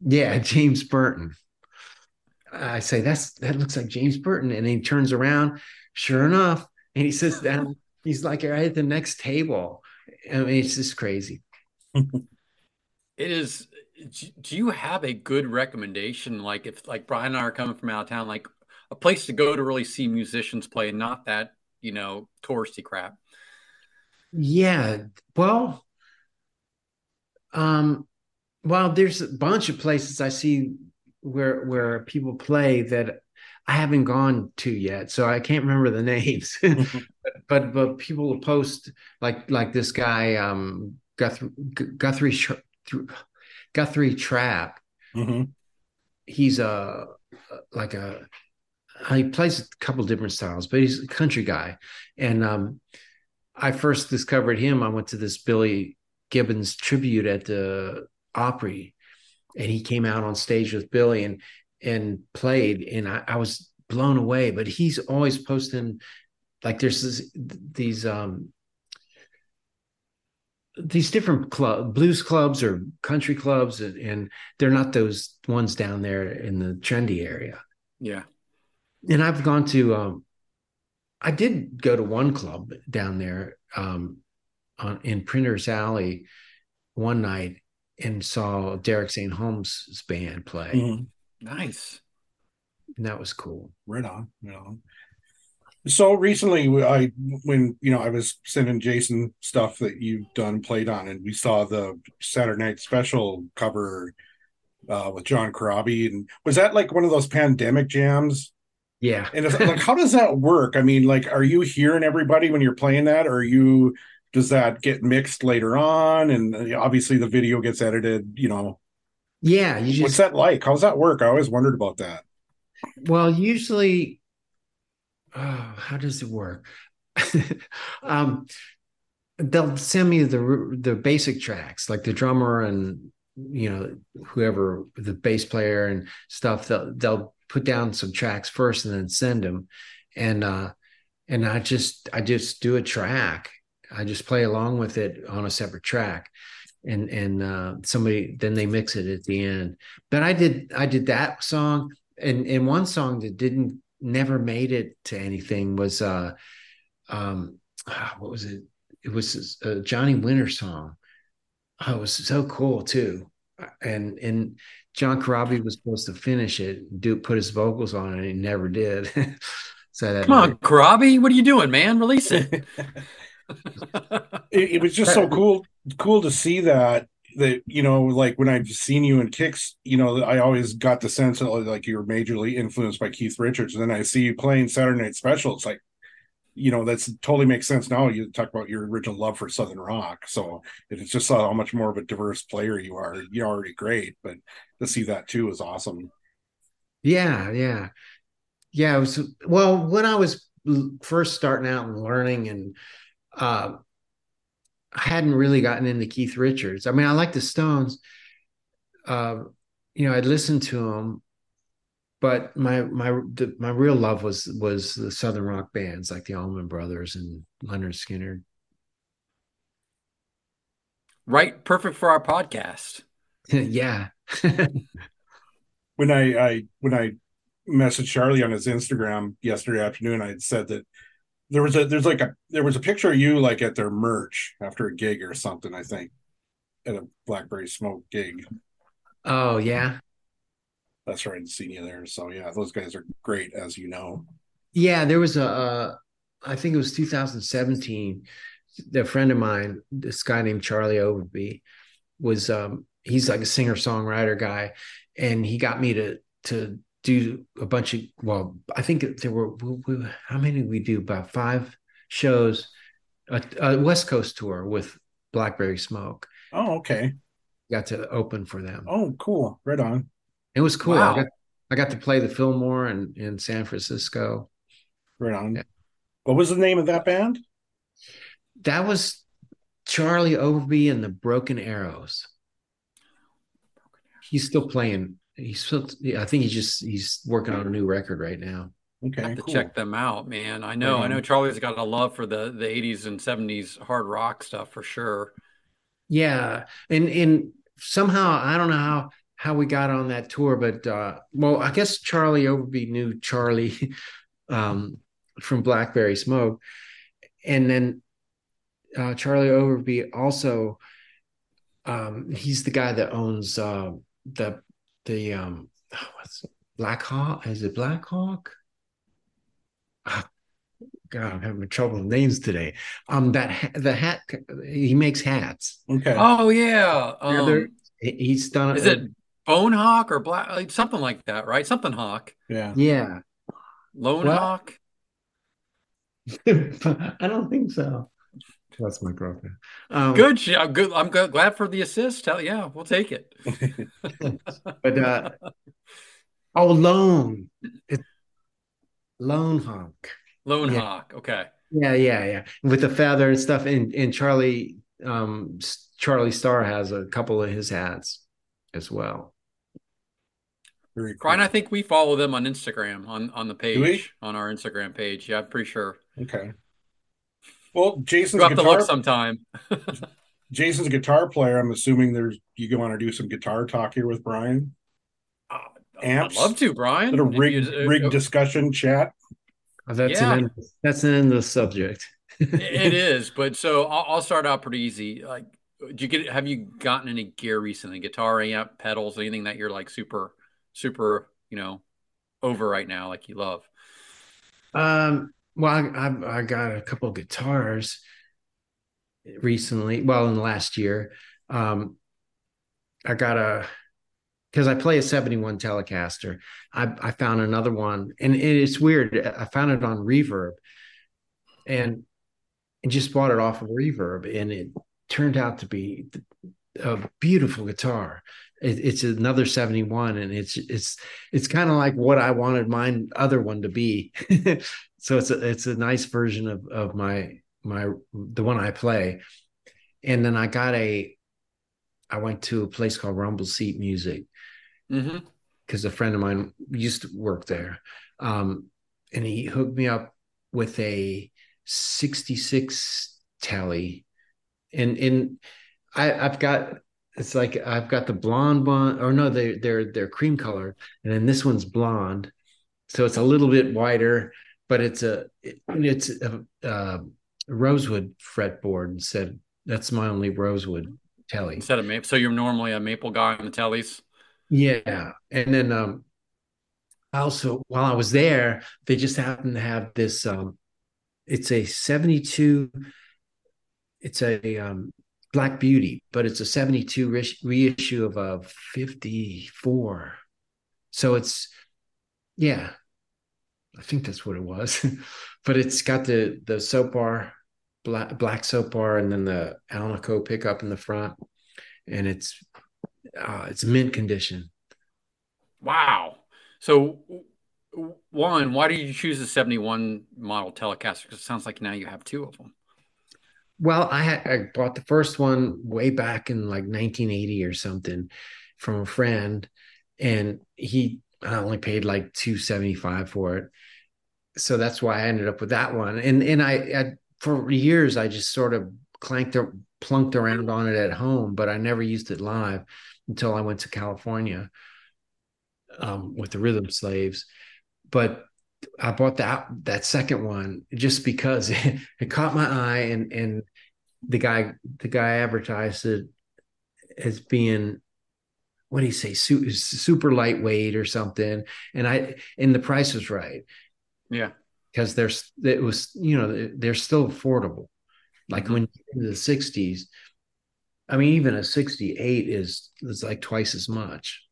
yeah james burton i say that's that looks like james burton and he turns around sure enough and he sits down he's like right at the next table i mean it's just crazy It is. Do you have a good recommendation? Like if like Brian and I are coming from out of town, like a place to go to really see musicians play, and not that you know touristy crap. yeah well um well there's a bunch of places i see where where people play that i haven't gone to yet so i can't remember the names. But but people will post like like this guy um guthrie guthrie guthrie trapp Mhm. he's a like a he plays a couple different styles but he's a country guy. And um i first discovered him. I went to this billy gibbons tribute at the opry and he came out on stage with billy and and played and i, I was blown away but he's always posting like there's this, these um these different club blues clubs or country clubs and, and they're not those ones down there in the trendy area Yeah. and i've gone to um i did go to one club down there um on in printers alley one night and saw derek st holmes' band play Mhm. Nice. and that was cool Right on, right on. So recently, I when you know I was sending Jason stuff that you've done played on, and we saw the Saturday Night Special cover uh, with John Corabi, and was that like one of those pandemic jams? yeah And it's like, how does that work? I mean, like, are you hearing everybody when you're playing that, or are you? Does that get mixed later on? And uh, obviously, the video gets edited. You know, yeah you just what's that like? How's that work? I always wondered about that. Well, usually, oh, how does it work? um, they'll send me the the basic tracks, like the drummer and you know whoever the bass player and stuff they'll they'll put down some tracks first and then send them and uh and i just i just do a track i just play along with it on a separate track. And and uh somebody then they mix it at the end. But i did i did that song. And and one song that didn't never made it to anything was uh um what was it? It was a johnny winter song. Oh, it was so cool too. And and john Corabi was supposed to finish it do put his vocals on it and he never did. So that Come on, Corabi, what are you doing, man? Release it. it, it was just so cool cool to see that that you know like when i've seen you in Kix you know i always got the sense that like you were majorly influenced by keith richards. And then i see you playing saturday night special. It's like you know that's totally makes sense now. You talk about your original love for southern rock. So it's just how much more of a diverse player you are. You're already great but to see that too is awesome. Yeah, yeah, yeah. It was well when I was first starting out and learning, and uh, I hadn't really gotten into Keith Richards. I mean, I like the Stones. Uh, you know, I'd listened to them, but my my the, my real love was was the Southern rock bands like the Allman Brothers and Lynyrd Skynyrd. right, perfect for our podcast. yeah, when I, I when I messaged Charlie on his Instagram yesterday afternoon, I had said that there was a there's like a there was a picture of you like at their merch after a gig or something, I think, at a Blackberry Smoke gig. oh yeah, That's right, I'd seen you there. So yeah, those guys are great, as you know. Yeah, there was a, uh, I think it was 2017. A friend of mine, this guy named Charlie Overby, was um, he's like a singer songwriter guy, and he got me to to do a bunch of well, I think there were we, we, how many we do about five shows, a, a West Coast tour with Blackberry Smoke. Oh, okay. Got to open for them. Oh, cool. Right on. It was cool. Wow. I got I got to play the Fillmore in, in San Francisco. Right on. Yeah. What was the name of that band? That was Charlie Overby and the Broken Arrows. He's still playing. He's still. I think he's just he's working on a new record right now. Okay, have to cool. check them out, man. I know, Right I know. Charlie's got a love for the the 80s and 70s hard rock stuff for sure. Yeah, and and somehow I don't know how how we got on that tour, but uh, well, I guess Charlie Overby knew Charlie um, from Blackberry Smoke, and then uh, Charlie Overby also um, he's the guy that owns uh, the the um, what's it? Black Hawk? Is it Black Hawk? Ah, God, I'm having trouble with names today. Um, that ha- the hat he makes hats. Okay. Oh yeah. Yeah, Um, he- he's done is it Bone Hawk or Black like, something like that, right? Something Hawk. Yeah. Yeah, Lone Well- Hawk. I don't think so. That's my girlfriend. Um, Good. shit. I'm good. I'm glad for the assist. Hell yeah, we'll take it. but uh, oh, Lone, it, Lone Hawk. Lone Yeah. Hawk. Okay. Yeah, yeah, yeah. With the feather and stuff, and and Charlie, um, Charlie Starr has a couple of his hats as well. Very cool. Brian, I think we follow them on Instagram on on the page on our Instagram page. Yeah, I'm pretty sure. Okay. Well, Jason's We'll have to guitar. look sometime. Jason's a guitar player. I'm assuming there's you want to do some guitar talk here with Brian. Amps? I'd love to, Brian. Little rig you- uh, rig uh, discussion chat. Oh, That's Yeah. an end, that's an end of the subject. it is, but so I'll, I'll start out pretty easy. Like, do you get? Have you gotten any gear recently? Guitar amp, pedals, anything that you're like super, super, you know, over right now, like you love? Um, well, I, I I got a couple of guitars recently. Well, in the last year, um, I got a because I play a seventy-one Telecaster. I I found another one, and it's weird. I found it on Reverb, and and just bought it off of Reverb, and it turned out to be a beautiful guitar. It, it's another 71 and it's it's it's kind of like what I wanted mine other one to be. so it's a it's a nice version of of my my the one I play. And then I got a I went to a place called Rumble Seat Music because a friend of mine used to work there. Um, and he hooked me up with a 66 telly, And and I, I've got it's like I've got the blonde one, or no, they they're they're cream color, and then this one's blonde. So it's a little bit wider, but it's a it- it's a, a rosewood fretboard instead. That's my only rosewood telly. Instead of maple, so you're normally a maple guy on the tellies. Yeah. And then um also while I was there, they just happened to have this um it's a 72 it's a um Black Beauty, but it's a 72 re- reissue of a 54. So it's yeah. I think that's what it was. but it's got the the soap bar black black soap bar and then the Alnico pickup in the front and it's uh, it's mint condition. Wow. So, one, why did you choose the 71 model Telecaster? Because it sounds like now you have two of them. Well, I had I bought the first one way back in like 1980 or something from a friend, and he I only paid like 275 for it. So that's why I ended up with that one. And and I, I for years I just sort of clanked or plunked around on it at home, but I never used it live until I went to California um, with the Rhythm Slaves. But I bought that that second one just because it, it caught my eye and and the guy the guy advertised it as being what do you say super lightweight or something and I and the price was right Yeah. because there's it was you know they're still affordable like Mhm. when the 60s I mean even a 68 is is like twice as much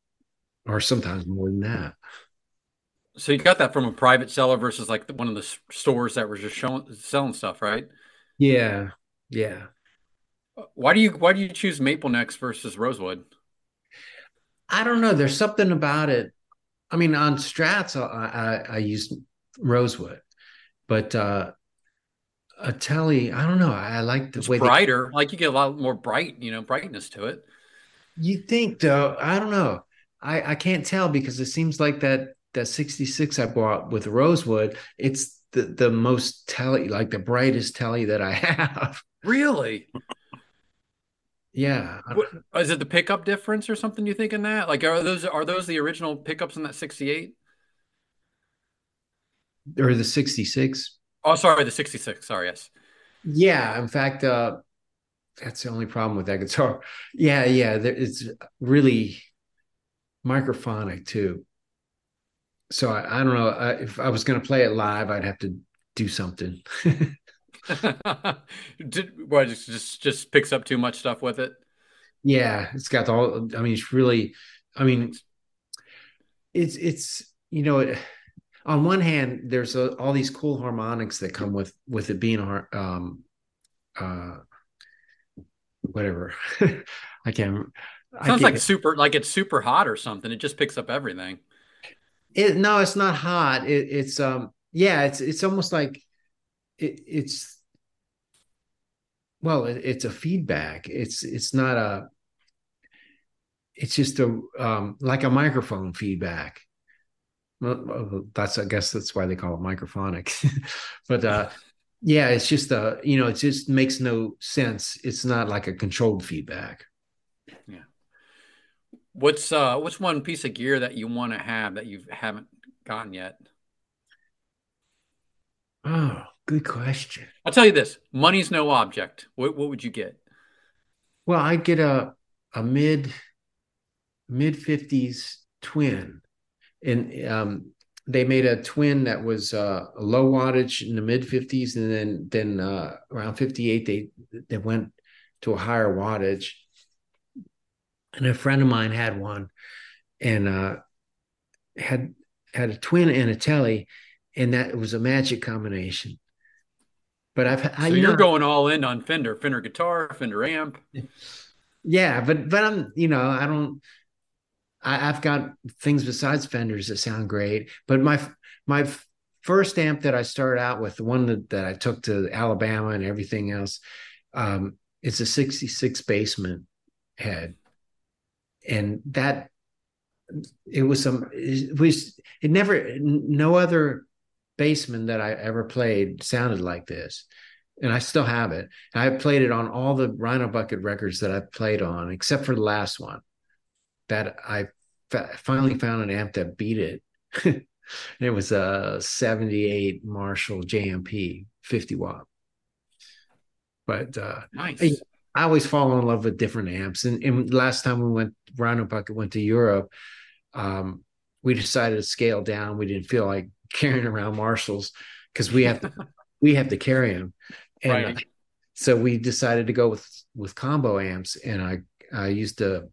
or sometimes more than that So you got that from a private seller versus like one of the stores that were just showing selling stuff, right? yeah yeah Why do you why do you choose maple necks versus rosewood? I don't know. There's something about it. I mean, on Strats, I, I, I use rosewood, but uh, a telly, I don't know. I like the It's way they, brighter, like you get a lot more bright, you know, brightness to it. you think though. I don't know. I, I can't tell because it seems like that that 66 I bought with rosewood, it's the, the most telly, like the brightest telly that I have. Really? Yeah. What, is it the pickup difference or something you think in that? Like are those are those the original pickups in that 68? Or the 66. Oh, sorry, the 66. Sorry, yes. Yeah, in fact, uh, that's the only problem with that guitar. Yeah, yeah, there, it's really microphonic too. So I, I don't know I, if I was going to play it live, I'd have to do something. Did what just just just picks up too much stuff with it? yeah, it's got all. I mean, it's really. I mean, it's it's you know, it, on one hand, there's a, all these cool harmonics that come with with it being um, uh, whatever. I can't. I Sounds can't- like super like it's super hot or something. It just picks up everything. It no, it's not hot. It, it's um yeah, it's it's almost like it, it's well, it, it's a feedback. It's it's not a it's just a um like a microphone feedback. Well, that's I guess that's why they call it microphonic. but uh yeah, it's just a you know, it just makes no sense. It's not like a controlled feedback. Yeah. What's uh what's one piece of gear that you want to have that you haven't gotten yet? Oh, good question. I'll tell you this, money's no object. What what would you get? Well, I'd get a a mid mid fifties twin, and um, they made a twin that was uh, a low wattage in the mid fifties, and then then uh, around fifty eight they they went to a higher wattage. And a friend of mine had one, and uh, had had a twin and a telly, and that was a magic combination. But I've I, So you you're know, going all in on Fender, Fender guitar, Fender amp. Yeah, but but I'm you know I don't I, I've got things besides Fenders that sound great. But my my first amp that I started out with, the one that, that I took to Alabama and everything else, um, it's a '66 Bassman head, and that it was some it was it never no other bassman that I ever played sounded like this. And I still have it. I played it on all the Rhino Bucket records that I've played on, except for the last one. That I fa- finally found an amp that beat it. it was a 78 Marshall JMP 50 watt. But uh, Nice. I, I always fall in love with different amps. And, and last time we went, Rhino Bucket went to Europe, um, we decided to scale down. We didn't feel like carrying around Marshalls because we have to, we have to carry them. And Right. so we decided to go with with combo amps. And I I used the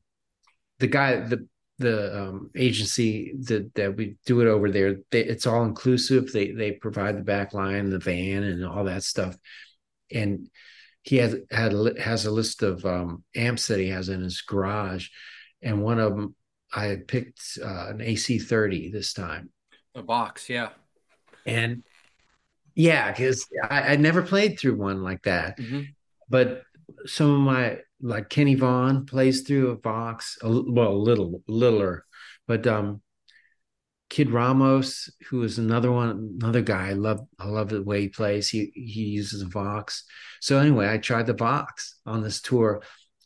the guy the the um, agency that that we do it over there. They, it's all inclusive. They they provide the back line, the van, and all that stuff. And he has had a has a list of um, amps that he has in his garage, and one of them I had picked uh, an AC30 this time, The Vox, yeah. and yeah, because I, I never played through one like that. Mhm. But some of my like Kenny Vaughan plays through a Vox, a, well, a little littler, but um, Kid Ramos, who is another one, another guy. I love, I love the way he plays. He he uses a Vox. So anyway, I tried the Vox on this tour,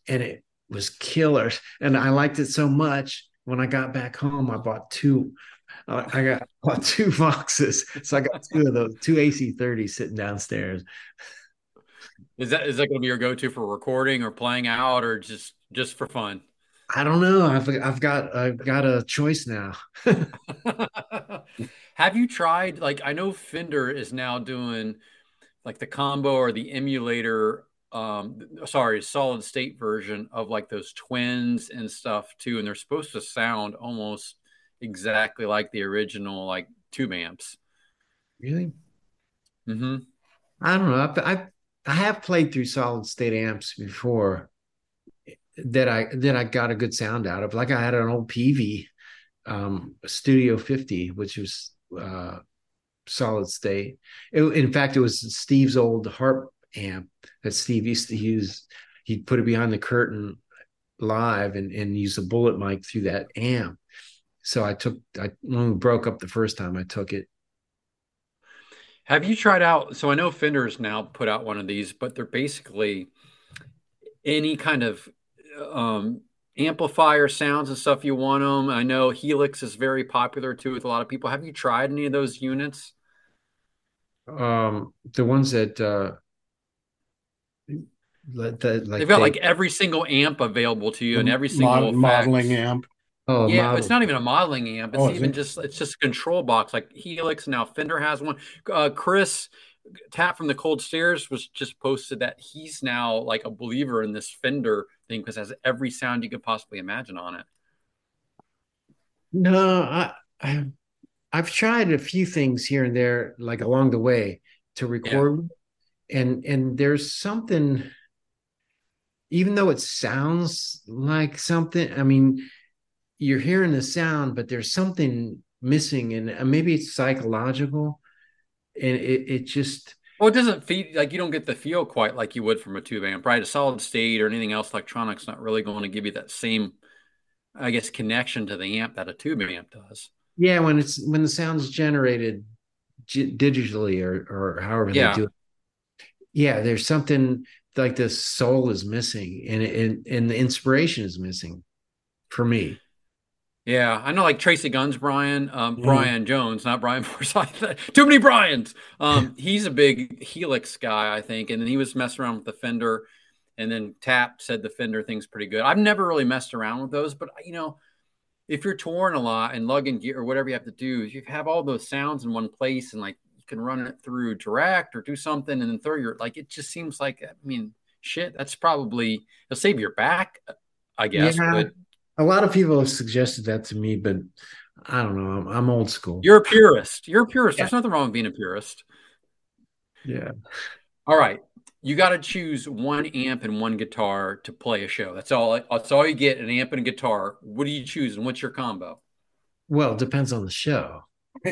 and it was killer. And I liked it so much. When I got back home, I bought two. Uh, I got two Voxes, so I got two of those, two AC30s sitting downstairs. Is that is that going to be your go-to for recording or playing out or just just for fun? I don't know. I've I've got I've got a choice now. Have you tried like I know Fender is now doing like the combo or the emulator um sorry, solid state version of like those twins and stuff too and they're supposed to sound almost exactly like the original like tube amps. Really? Mm-hmm. I don't know. I've, I I have played through solid state amps before that I that I got a good sound out of. Like I had an old PV um Studio 50, which was uh solid state. It- in fact, it was Steve's old harp amp that Steve used to use. He'd put it behind the curtain live and, and use a bullet mic through that amp. So I took I when we broke up the first time, I took it. Have you tried out? So I know Fender's now put out one of these, but they're basically any kind of um, amplifier sounds and stuff you want them. I know Helix is very popular too with a lot of people. Have you tried any of those units? Um the ones that uh that, like They've got they- like every single amp available to you and every single effect. modeling amp. Oh Yeah, model. it's not even a modeling amp. It's Oh, even it? just it's just a control box like Helix. Now Fender has one. Uh, Chris Tapp from the Cold Stares was just posted that he's now like a believer in this Fender thing because it has every sound you could possibly imagine on it. No, I, I I've tried a few things here and there, like along the way, to record, and and there's something, even though it sounds like something. I mean, you're hearing the sound, but there's something missing, and uh, maybe it's psychological, and it it just Well, it doesn't feel like you don't get the feel quite like you would from a tube amp, right? A solid state or anything else electronics not really going to give you that same, I guess, connection to the amp that a tube amp does. yeah when it's when the sound's generated gi- digitally or or however Yeah. they do it. Yeah, there's something like the soul is missing and and and the inspiration is missing for me. Yeah, I know like Tracii Guns, Brian, um. Brian Jones, not Brian Forsythe. Too many Brians. Um, he's a big Helix guy, I think, and then he was messing around with the Fender, and then Tapp said the Fender thing's pretty good. I've never really messed around with those, but you know, if you're touring a lot and lugging gear or whatever you have to do, you have all those sounds in one place and like you can run it through direct or do something and then throw your like it just seems like I mean shit, that's probably it'll save your back, I guess, Yeah. but A lot of people have suggested that to me, but I don't know. I'm, I'm old school. You're a purist. You're a purist. Yeah. There's nothing wrong with being a purist. yeah. All right. You got to choose one amp and one guitar to play a show. That's all. That's all you get an amp and a guitar. What do you choose and what's your combo? Well, it depends on the show.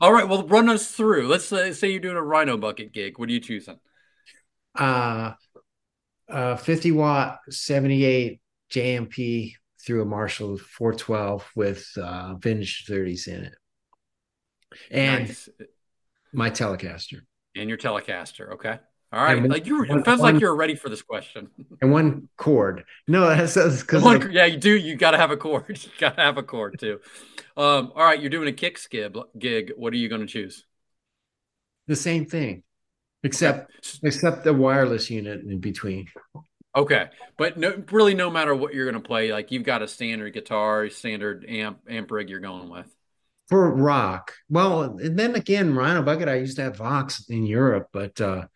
all right. Well, run us through. Let's say, say you're doing a Rhino Bucket gig. What are you choosing? Uh, uh, 50 watt, 78 JMP through a Marshall 412 with uh, vintage 30s in it, and Nice. my Telecaster, And your Telecaster. Okay. All right. And like you it sounds one- like you're ready for this question. and one chord. No, that's because One- yeah, you do. You got to have a chord. You got to have a chord too. Um, all right. You're doing a kick skib gig. What are you going to choose? the same thing, except except the wireless unit in between. Okay, but no, really, no matter what you're going to play, like you've got a standard guitar, standard amp, amp rig you're going with. for rock. Well, and then again, Rhino Bucket, I used to have Vox in Europe, but uh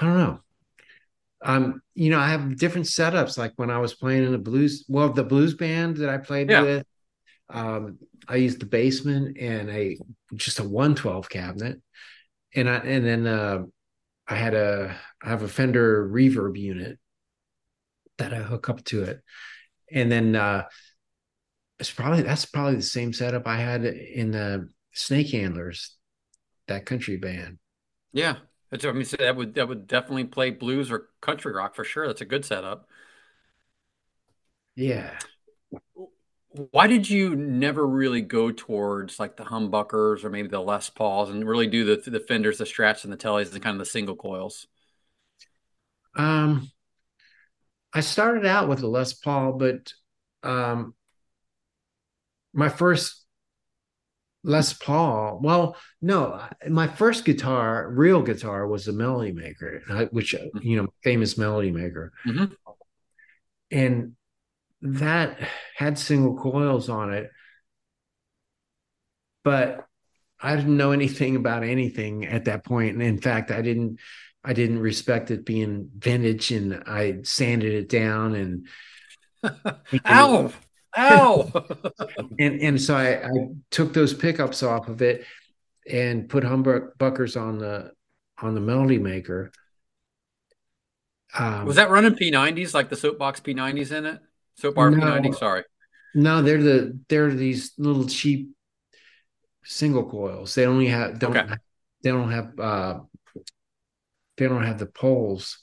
I don't know. Um, you know, I have different setups. Like when I was playing in the blues, well, the blues band that I played Yeah. with, um, I used the Bassman and a just a 112 cabinet. And I and then uh I had a I have a Fender reverb unit that I hook up to it. And then uh it's probably that's probably the same setup I had in the Snake Handlers, that country band. Yeah, that's. I mean, so that would that would definitely play blues or country rock for sure. That's a good setup. Yeah. Why did you never really go towards like the humbuckers or maybe the Les Pauls and really do the the Fenders, the Strats, and the Tellys, and kind of the single coils? Um I started out with a Les Paul, but um my first Les Paul, well, no, my first guitar, real guitar, was a Melody Maker, which you know, famous Melody Maker, Mhm. and that had single coils on it, but I didn't know anything about anything at that point. And in fact, I didn't I didn't respect it being vintage and I sanded it down and Ow! Ow! and and so I, I took those pickups off of it and put humbuckers on the on the melody maker. Um, Was that running P90s like the Soapbox P90s in it? Soap bar No. P90? Sorry. No, they're the they're these little cheap single coils. They only have don't Okay. they don't have uh they don't have the poles.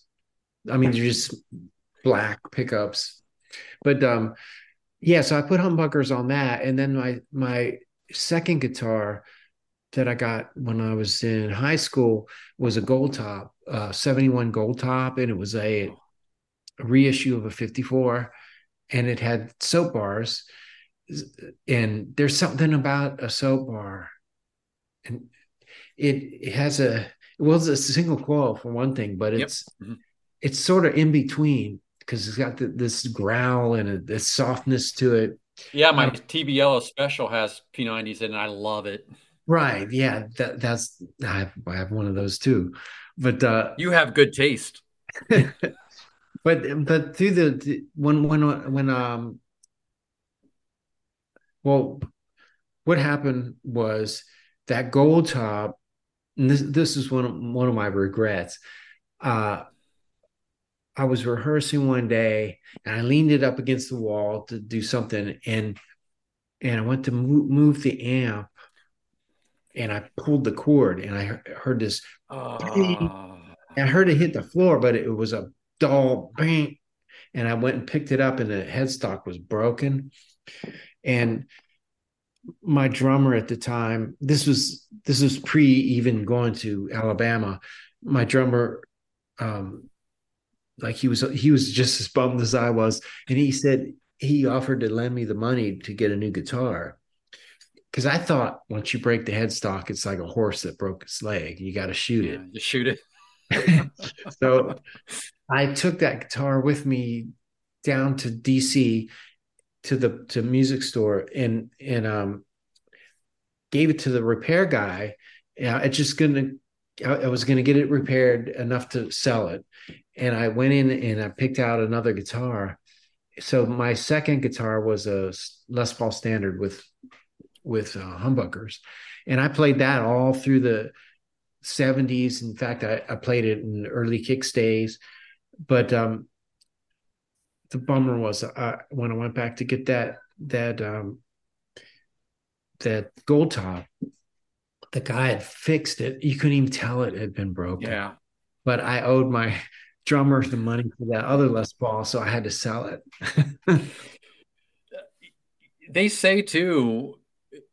I mean, they're just black pickups. But um yeah, so I put humbuckers on that, and then my my second guitar that I got when I was in high school was a gold top, uh 71 gold top, and it was a, a reissue of a 54 and it had soap bars. And there's something about a soap bar. And it, it has a it it's a single coil for one thing but Yep. it's Mhm. it's sort of in between because it's got the, this growl and a, this softness to it Yeah, my Um, TBL special has P90s in it. I love it. right yeah that that's I have, I have one of those too but uh You have good taste. but but through the when when when um well what happened was that gold top and this this is one of one of my regrets uh I was rehearsing one day and I leaned it up against the wall to do something and and I went to move, move the amp and I pulled the cord and I heard this Oh. I heard it hit the floor, but it was a dull bang. And I went and picked it up, and the headstock was broken. And my drummer at the time, this was this was pre even going to Alabama. My drummer, um, like he was he was just as bummed as I was, and he said he offered to lend me the money to get a new guitar. Because I thought once you break the headstock, it's like a horse that broke its leg. You got to shoot it Yeah, just shoot it. so I took that guitar with me down to DC to the to music store and and um gave it to the repair guy. Yeah, it's just gonna I, I was gonna get it repaired enough to sell it. And I went in and I picked out another guitar. So my second guitar was a Les Paul standard with with uh, humbuckers. And I played that all through the 70s. In fact, I, I played it in early Kix days. But um, the bummer was uh, when I went back to get that that um, that gold top, the guy had fixed it. You couldn't even tell it had been broken. Yeah. But I owed my drummer the money for that other Les Paul, so I had to sell it. They say too,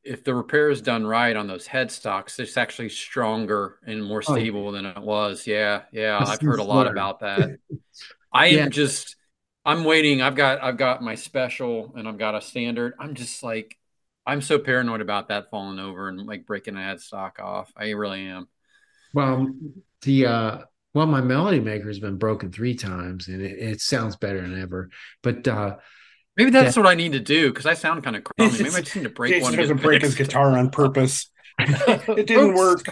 if the repair is done right on those headstocks, it's actually stronger and more Oh. stable than it was. Yeah, yeah, That's I've heard a lot about that. I Yeah. am just, I'm waiting. I've got, I've got my special and I've got a standard. I'm just like, I'm so paranoid about that falling over and like breaking a headstock off. I really am. Well, the uh well, my melody maker has been broken three times and it, it sounds better than ever. But uh Maybe that's that- what I need to do because I sound kind of crummy. Maybe I just need to break Jason one. doesn't and break his guitar on purpose. it didn't work.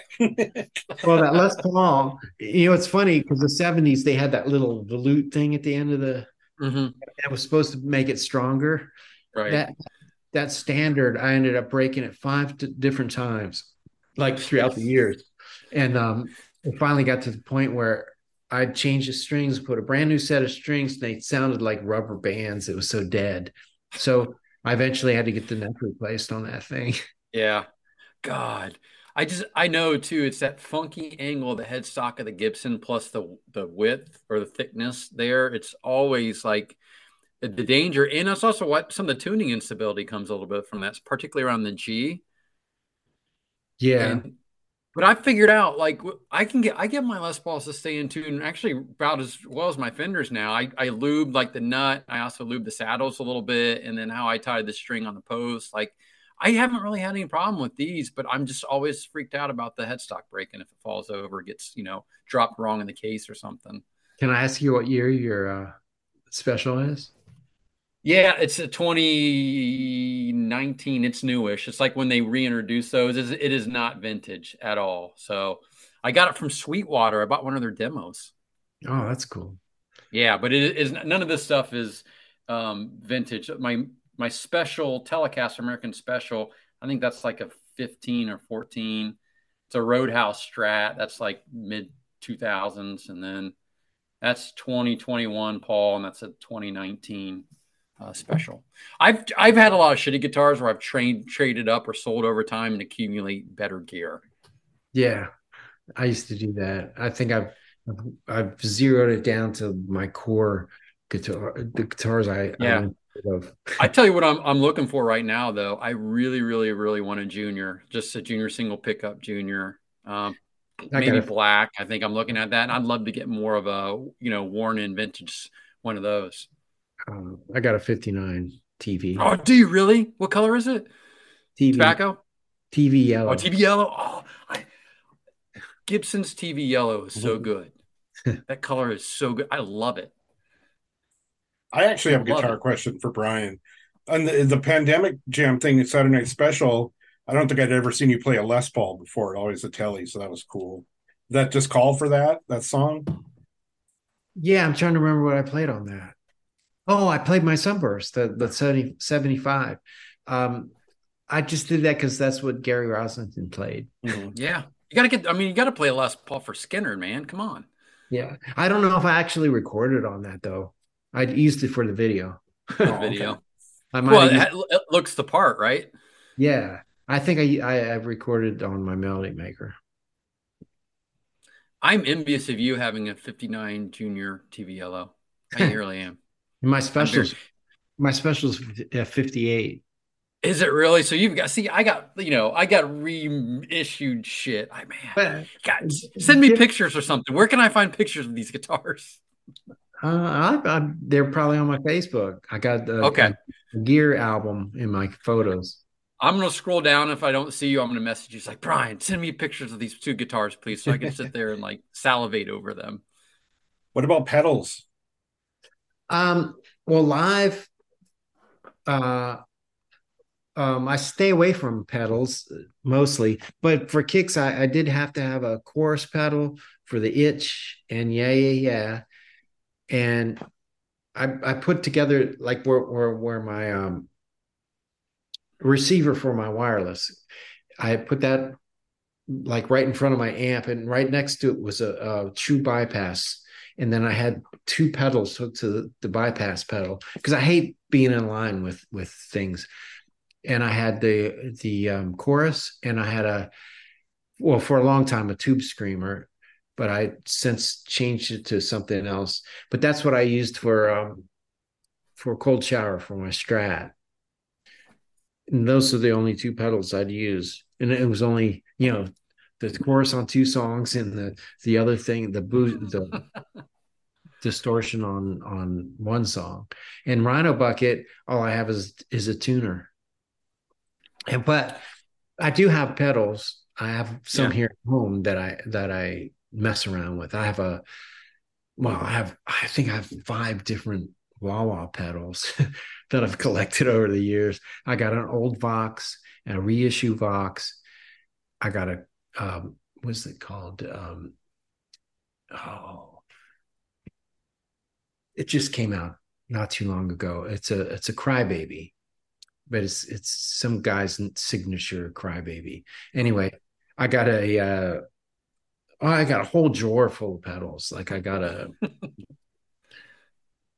well, that Les Paul, you know, it's funny because the 70s they had that little volute thing at the end of the Mhm. that was supposed to make it stronger. Right. That that standard, I ended up breaking it five t- different times, like throughout the years. And um it finally got to the point where I changed the strings, put a brand new set of strings, and they sounded like rubber bands. It was so dead. So I eventually had to get the neck replaced on that thing. Yeah. God. I just I know too, it's that funky angle of the headstock of the Gibson plus the the width or the thickness there. It's always like the danger. And it's also what some of the tuning instability comes a little bit from that, particularly around the G. Yeah. And, but I figured out like I can get I get my Les Pauls to stay in tune actually about as well as my Fenders now. I I lube like the nut. I also lube the saddles a little bit, and then how I tied the string on the post. Like I haven't really had any problem with these, but I'm just always freaked out about the headstock breaking if it falls over, gets you know dropped wrong in the case or something. Can I ask you what year your uh, special is? Yeah, it's a 2019. It's newish. It's like when they reintroduced those. It is not vintage at all. So I got it from Sweetwater. I bought one of their demos. Oh, that's cool. Yeah, but it is none of this stuff is um, vintage. My my special Telecaster American Special. I think that's like a 15 or 14. It's a Roadhouse Strat. That's like mid 2000s, and then that's 2021 Paul, and that's a 2019 uh, special. I've I've had a lot of shitty guitars where I've trained traded up or sold over time and accumulate better gear. Yeah, I used to do that. I think I've I've, zeroed it down to my core guitar, the guitars I, Yeah. I went of. I tell you what I'm I'm looking for right now though. I really, really, really want a junior, just a junior single pickup junior. Um, maybe black. I think I'm looking at that, and I'd love to get more of a you know worn in vintage one of those. Um, I got a 59 TV. Oh, do you really? What color is it? TV, Tobacco? TV yellow. Oh, TV yellow. Oh, I, Gibson's TV yellow is so good. that color is so good. I love it. I actually have a guitar question for Brian. On the, the pandemic jam thing at Saturday Night Special, I don't think I'd ever seen you play a Les Paul before, always a telly, so that was cool. That just called for that, that song? Yeah, I'm trying to remember what I played on that. Oh, I played my Sunburst, the, the 70, 75. Um, I just did that because that's what Gary Rossington played. Yeah, you got to get. I mean, you got to play a Les Paul for Skynyrd, man. Come on. Yeah. I don't know if I actually recorded on that though. I used it for the video. The video. I might Well, it, used- it looks the part, right? yeah. I think I, I I've recorded on my Melody Maker. I'm envious of you having a 59 Junior TV Yellow. I really am. And my specials, my specials uh, 58. Is it really? So you've got see, I got you know, I got reissued shit. I man, But God, send me pictures or something. Where can I find pictures of these guitars? Uh, I, I, they're probably on my Facebook. I got the Okay. a gear album in my photos. I'm gonna scroll down. If I don't see you, I'm gonna message you. It's like Brian, send me pictures of these two guitars, please, so I can sit there and like salivate over them. What about pedals? Um, well, live, uh, um, I stay away from pedals mostly, but for Kix, I, I did have to have a chorus pedal for the itch and yeah, yeah, yeah. And I I put together like where where where my um receiver for my wireless. I put that like right in front of my amp, and right next to it was a, a true bypass. And then I had two pedals hooked to the, the bypass pedal because I hate being in line with with things. And I had the the um, chorus, and I had a well for a long time a tube screamer, but I since changed it to something else. But that's what I used for um, for cold shower for my Strat. And those are the only two pedals I'd use, and it was only you know the chorus on two songs and the the other thing the boost the distortion on on one song and rhino bucket all i have is is a tuner and but i do have pedals i have some Yeah. here at home that i that i mess around with. I have a well i have i think i have five different wah wah pedals that i've collected over the years. I got an old vox and a reissue vox. I got a um what's it called? Um oh. It just came out not too long ago. It's a it's a crybaby, but it's it's some guy's signature crybaby. Anyway, I got a uh, oh, I got a whole drawer full of pedals. Like I got a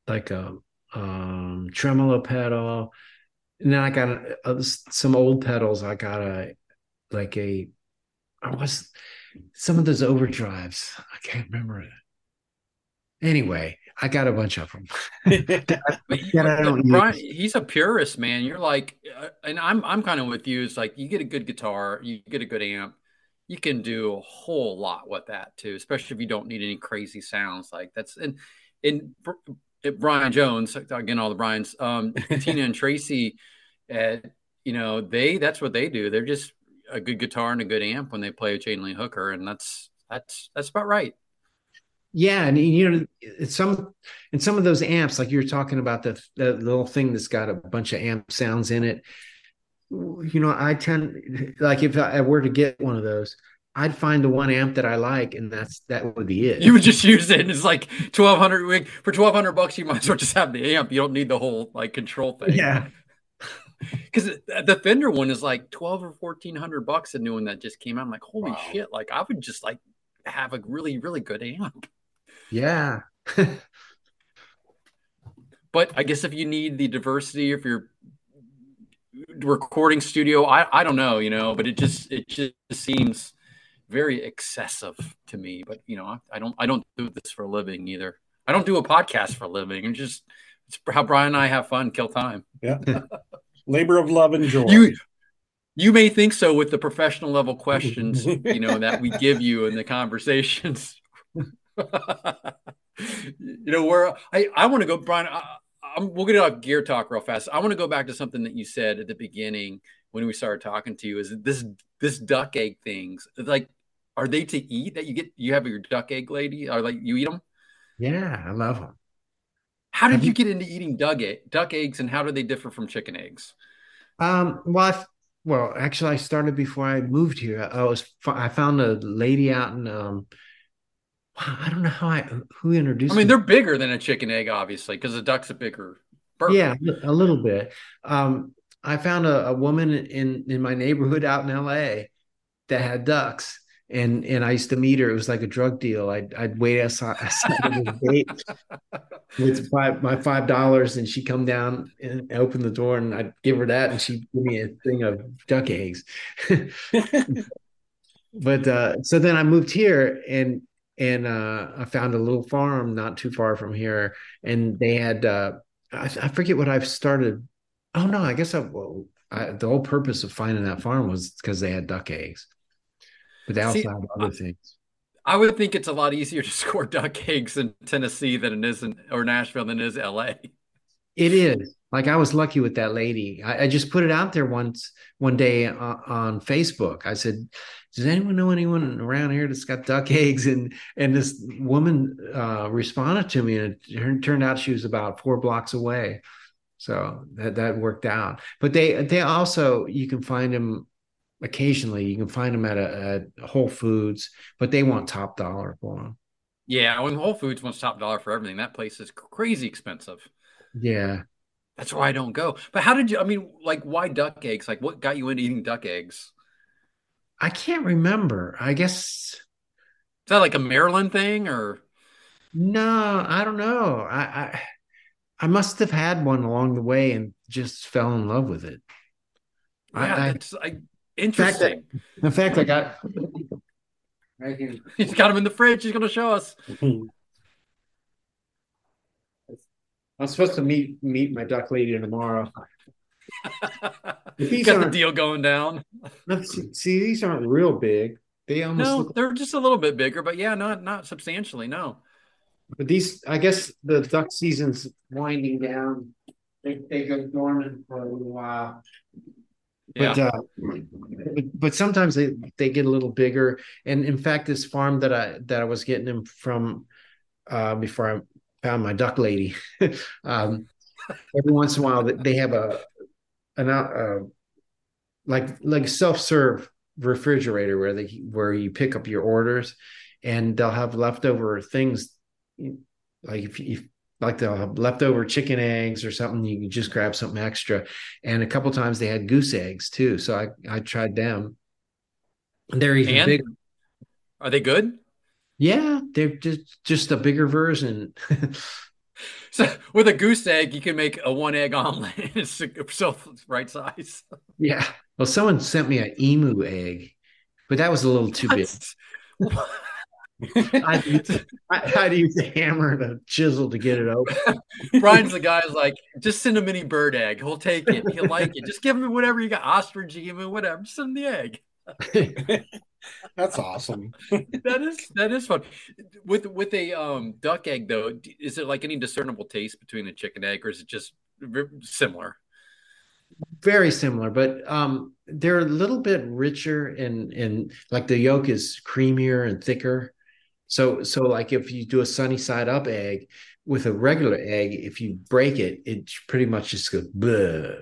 like a um tremolo pedal. And then I got a, uh, some old pedals. I got a like a I was some of those overdrives. I can't remember it. Anyway, I got a bunch of them. That Brian, he's a purist, man. You're like, uh, and I'm I'm kind of with you. It's like you get a good guitar, you get a good amp, you can do a whole lot with that too, especially if you don't need any crazy sounds. Like that's and and uh, Brian Jones again, all the Brian's, um, Tina and Tracii, uh, you know, they that's what they do. They're just a good guitar and a good amp when they play a John Lee Hooker, and that's that's that's about right. Yeah, and you know, it's some and some of those amps, like you're talking about the, the little thing that's got a bunch of amp sounds in it. You know, I tend like if I were to get one of those, I'd find the one amp that I like, and that's that would be it. You would just use it. And it's like twelve hundred for twelve hundred bucks. You might as well just have the amp. You don't need the whole like control thing. yeah, because the Fender one is like twelve or fourteen hundred bucks. A new one that just came out. I'm like, holy Wow. shit! Like I would just like have a really really good amp. yeah, But I guess if you need the diversity, if you're recording studio, I I don't know, you know. But it just it just seems very excessive to me. But you know, I, I don't I don't do this for a living either. I don't do a podcast for a living. It's just it's how Brian and I have fun, kill time. Yeah. Labor of love and joy. You you may think so with the professional level questions, you know, that we give you in the conversations. you know, where I I want to go, Brian. I, I'm, we'll get off gear talk real fast. I want to go back to something that you said at the beginning when we started talking to you. Is this this duck egg things like? Are they to eat that you get? You have your duck egg lady, or like you eat them? yeah, I love them. How did you you- get into eating duck egg, duck eggs, and how do they differ from chicken eggs? Um, well, I, well, actually, I started before I moved here. I was I found a lady out in um, I don't know how I who introduced. I mean, me. they're bigger than a chicken egg, obviously, because the duck's a bigger bird. Yeah, a little bit. Um, I found a, a woman in in my neighborhood out in LA that had ducks, and and I used to meet her. It was like a drug deal. I'd I'd wait outside, outside of gate with five my five dollars, and she'd come down and open the door, and I'd give her that, and she'd give me a thing of duck eggs. but uh, so then I moved here, and and uh, I found a little farm not too far from here, and they had uh, I, I forget what I've started. Oh no, I guess I, well, I the whole purpose of finding that farm was because they had duck eggs, but they also See, have other things. I would think it's a lot easier to score duck eggs in Tennessee than it is in or Nashville than it is LA. It is like I was lucky with that lady. I, I just put it out there once one day on, on Facebook. I said, "Does anyone know anyone around here that's got duck eggs?" And and this woman uh, responded to me, and it turned- turned out she was about four blocks away. So that that worked out. But they they also you can find them occasionally. You can find them at a at Whole Foods, but they want top dollar for them. Yeah, when Whole Foods wants top dollar for everything, that place is crazy expensive. Yeah. That's why I don't go. But how did you? I mean, like, why duck eggs? Like, what got you into eating duck eggs? I can't remember. I guess Is that like a Maryland thing, or No, I don't know. I, I I must have had one along the way and just fell in love with it. I- yeah, I- it's like interesting. In fact, I got Right here. He's got them in the fridge. He's going to show us. I'm supposed to meet meet my duck lady tomorrow. These got the deal going down. See, see, these aren't real big. They almost No, look they're just a little bit bigger, but yeah, not not substantially. No. But these, I guess, the duck season's winding down. They they go dormant for a little while. But Yeah. uh, but, but sometimes they they get a little bigger. And in fact, this farm that I that I was getting them from uh, before I found my duck lady, um, every once in a while they have a an out uh, like like self serve refrigerator where they where you pick up your orders, and they'll have leftover things. Like if you like they'll have leftover chicken eggs or something you can just grab something extra. And a couple times they had goose eggs too. So i i tried them. They're even And? bigger. Are they good? yeah they're just just a bigger version So with a goose egg, you can make a one egg omelet. It's so right size. yeah well someone sent me an emu egg but that was a little too big I, I had to use a hammer and a chisel to get it open Brian's the guy. guy's like, just send a mini bird egg. He'll take it. He'll like it. Just give him whatever you got, ostrich, give him whatever. Just send him the egg. That's awesome. that is that is fun. With with a um duck egg though, is it like any discernible taste between a chicken egg, or is it just similar? very similar but um they're a little bit richer and and like the yolk is creamier and thicker so so like if you do a sunny side up egg with a regular egg if you break it it pretty much just goes Bleh.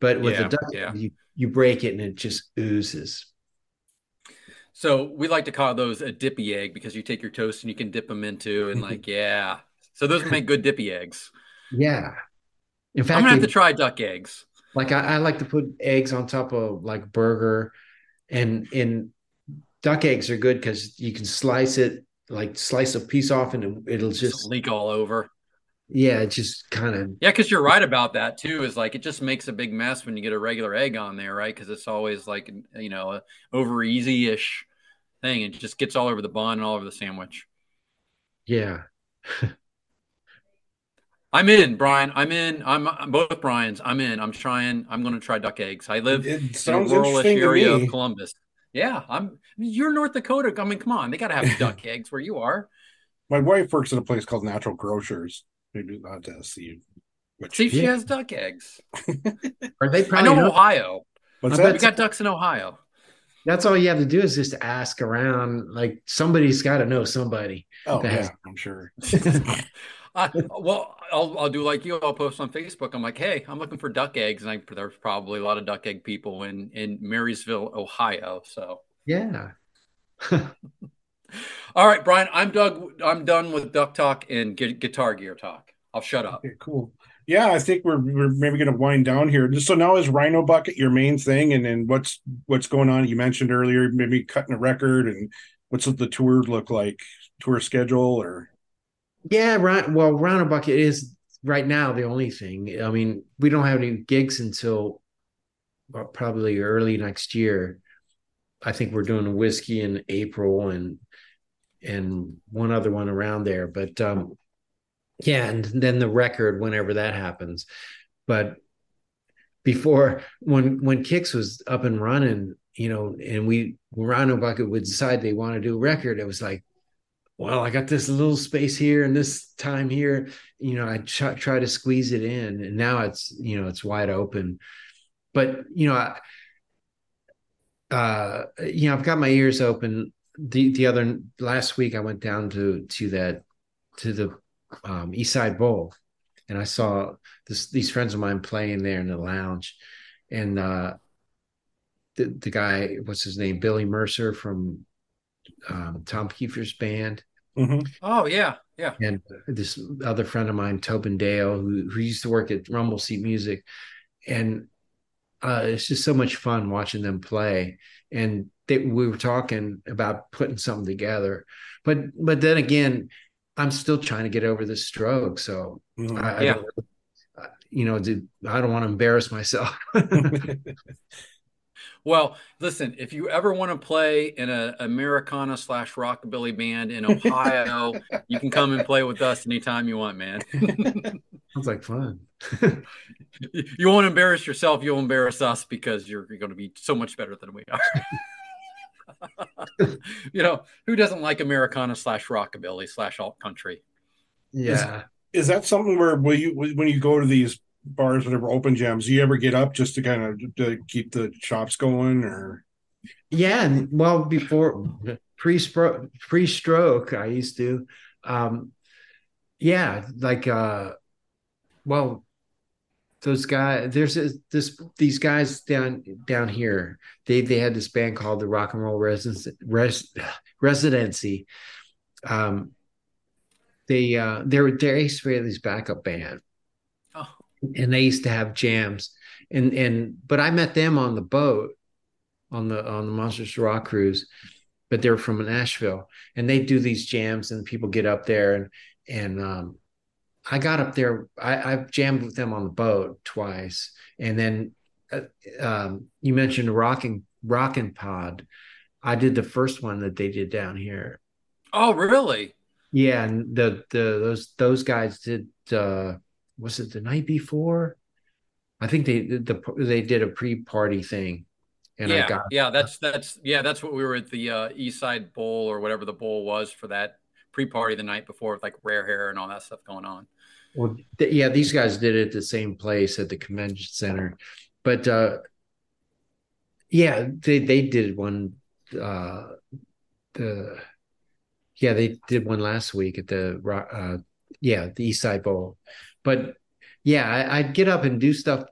but with Yeah, a duck yeah. you, you break it and it just oozes So we like to call those a dippy egg because you take your toast and you can dip them into and like yeah. So those make good dippy eggs. yeah in fact, I'm gonna have to try duck eggs. Like I, I like to put eggs on top of like burger, and and duck eggs are good because you can slice it like slice a piece off and it'll Just just leak all over. yeah, it just kind of Yeah, because you're right about that too. Is like it just makes a big mess when you get a regular egg on there, right? Because it's always like you know over easy ish thing. It just gets all over the bun and all over the sandwich. yeah. I'm in, Brian. I'm in. I'm, I'm both Brian's. I'm in. I'm trying. I'm going to try duck eggs. I live in a sounds ruralish area of Columbus. Yeah, I'm. You're North Dakota. I mean, come on, they got to have duck eggs where you are. My wife works at a place called Natural Grocers. Maybe I'll have to see. Which, See if she has duck eggs. are they I know know- Ohio. what's I that? We got ducks in Ohio. That's all you have to do is just ask around. Like somebody's got to know somebody. oh, yeah, has- I'm sure. I, well, I'll, I'll do like you. I'll post on Facebook. I'm like, hey, I'm looking for duck eggs, and I, there's probably a lot of duck egg people in in Marysville, Ohio. So, Yeah. all right, Brian, I'm Doug. I'm done with duck talk and gu- guitar gear talk. I'll shut up. Okay, cool. Yeah, I think we're we're maybe going to wind down here. So now is Rhino Bucket your main thing, and then what's what's going on? You mentioned earlier maybe cutting a record, and what's the tour look like? Tour schedule or Yeah, right. Well, Rhino Bucket is right now the only thing. I mean, we don't have any gigs until probably early next year. I think we're doing a Whisky in April and and one other one around there. But um yeah, and then the record whenever that happens. But before when when KIX was up and running, you know, and we Rhino Bucket would decide they want to do a record, it was like well, I got this little space here and this time here. You know, I try, try to squeeze it in, and now it's you know it's wide open. But you know, I, uh, you know, I've got my ears open. The the other last week, I went down to to that to the um, East Side Bowl, and I saw this these friends of mine playing there in the lounge, and uh, the the guy, what's his name, Billy Mercer from um, Tom Keifer's band Oh yeah, yeah. and this other friend of mine, Tobin Dale, who who used to work at Rumble Seat Music, and uh, it's just so much fun watching them play. And they, we were talking about putting something together, but but then again, I'm still trying to get over this stroke, so Mhm. I, I Yeah. don't, uh, you know, do- I don't want to embarrass myself. Well, listen, if you ever want to play in a Americana slash rockabilly band in Ohio, you can come and play with us anytime you want, man. Sounds like fun. you won't embarrass yourself, you'll embarrass us because you're, you're going to be so much better than we are. you know, who doesn't like Americana slash rockabilly slash alt country? Yeah. Is that something where will you when you go to these bars, whatever open jams, do you ever get up just to kind of to keep the shops going, or Yeah, well, before pre pre stroke, I used to, um, yeah, like, uh, well, those guys. There's this, this these guys down down here. They they had this band called the Rock and Roll Residence Res, Residency. Um, they uh, they're they're Ace Frehley's backup band, Oh, and they used to have jams, and and but I met them on the boat on the on the Monsters Rock cruise, but they're from Nashville, and they do these jams, and people get up there, and and um, I got up there. I, I've jammed with them on the boat twice, and then uh, um, you mentioned rocking rocking pod. I did the first one that they did down here. oh, really? Yeah, and the the those those guys did. uh Was it the night before? I think they did the they did a pre party thing, and yeah, I got yeah, that's that's yeah, that's what we were at the uh, East Side Bowl or whatever the bowl was for that pre-party the night before with like rare hair and all that stuff going on. Well, th- yeah, these guys did it at the same place at the convention center, but uh, yeah, they they did one. Uh, the yeah, they did one last week at the uh, yeah the East Side Bowl, but yeah, I, I'd get up and do stuff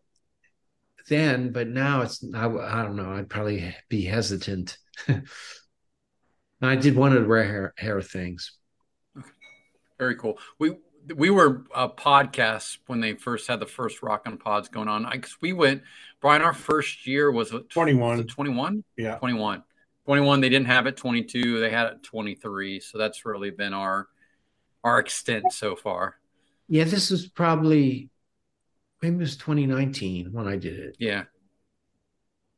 then, but now it's I, I don't know. I'd probably be hesitant. I did one of the rare hair, hair things. Very cool. We we were a podcast when they first had the first rock and pods going on. I guess we went, Brian. Our first year was it 21. 21? Yeah. 21. 21. They didn't have it 22. They had it 23. So that's really been our our extent so far. Yeah, this was probably maybe it was 2019 when I did it. Yeah.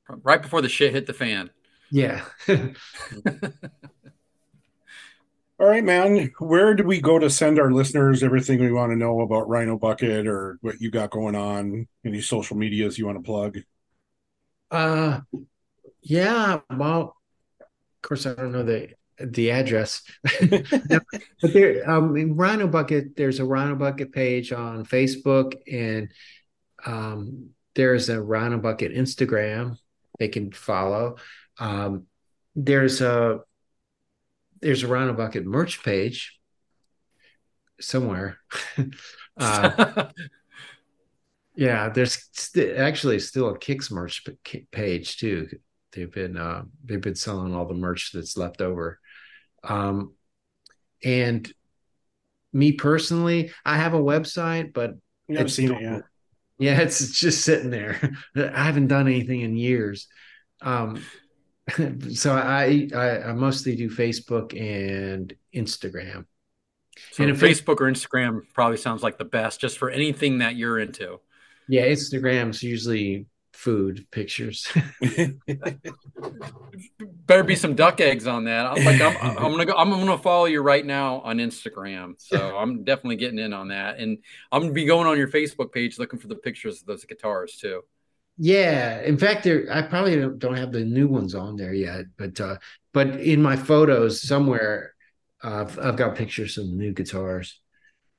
Right before the shit hit the fan. Yeah. All right, man. Where do we go to send our listeners everything we want to know about Rhino Bucket or what you got going on? Any social medias you want to plug? Uh yeah, well, of course I don't know the the address. But there um in Rhino Bucket, there's a Rhino Bucket page on Facebook and um there's a Rhino Bucket Instagram they can follow. Um there's a there's a Rhino Bucket merch page somewhere. uh Yeah, there's st- actually still a KIX merch page too. They've been uh, they've been selling all the merch that's left over. Um, and me personally, I have a website, but Yeah, I've it's seen it, yeah. Yeah, it's, it's just sitting there. I haven't done anything in years. Um, so I, I I mostly do Facebook and Instagram. So And Facebook or Instagram probably sounds like the best just for anything that you're into. Yeah, Instagram's usually food pictures. Better be some duck eggs on that. I'm like, I'm, I'm gonna go. I'm gonna follow you right now on Instagram. So I'm definitely getting in on that, and I'm gonna be going on your Facebook page looking for the pictures of those guitars too. Yeah, in fact, there I probably don't, don't have the new ones on there yet, but uh, but in my photos somewhere, uh, I've, I've got pictures of the new guitars.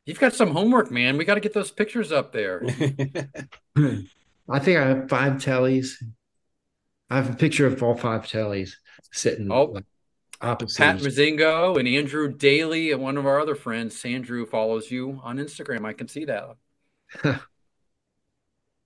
You've got some homework, man. We got to get those pictures up there. I think I have five tellies. I have a picture of all five tellies sitting Oh. like, opposite. Pat each- Mazingo and Andrew Daly, and one of our other friends, Andrew, follows you on Instagram. I can see that.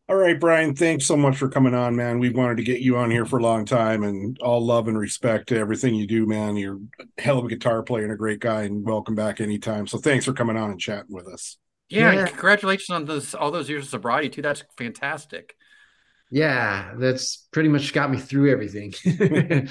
All right, Brian, thanks so much for coming on, man. We've wanted to get you on here for a long time and all love and respect to everything you do, man. You're a hell of a guitar player and a great guy, and welcome back anytime. So thanks for coming on and chatting with us. Yeah, Yeah. congratulations on those all those years of sobriety too. That's fantastic. Yeah, that's pretty much got me through everything.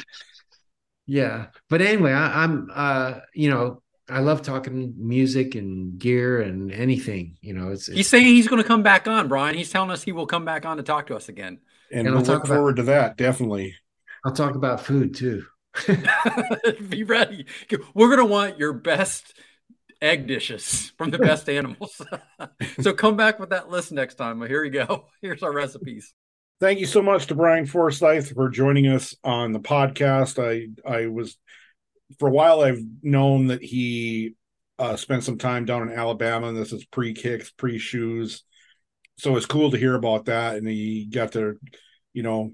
yeah, but anyway, I, I'm uh, you know, I love talking music and gear and anything. You know, it's, He's saying he's going to come back on, Brian. He's telling us he will come back on to talk to us again. And, And we'll we'll look talk about- forward to that, definitely. I'll talk about food too. Be ready. We're gonna want your best egg dishes from the best animals. so come back with that list next time. Well, here you go. Here's our recipes. Thank you so much to Brian Forsythe for joining us on the podcast. I I was for a while I've known that he uh, spent some time down in Alabama, and this is pre KIX, pre Shooze. So it's cool to hear about that, and he got to, you know,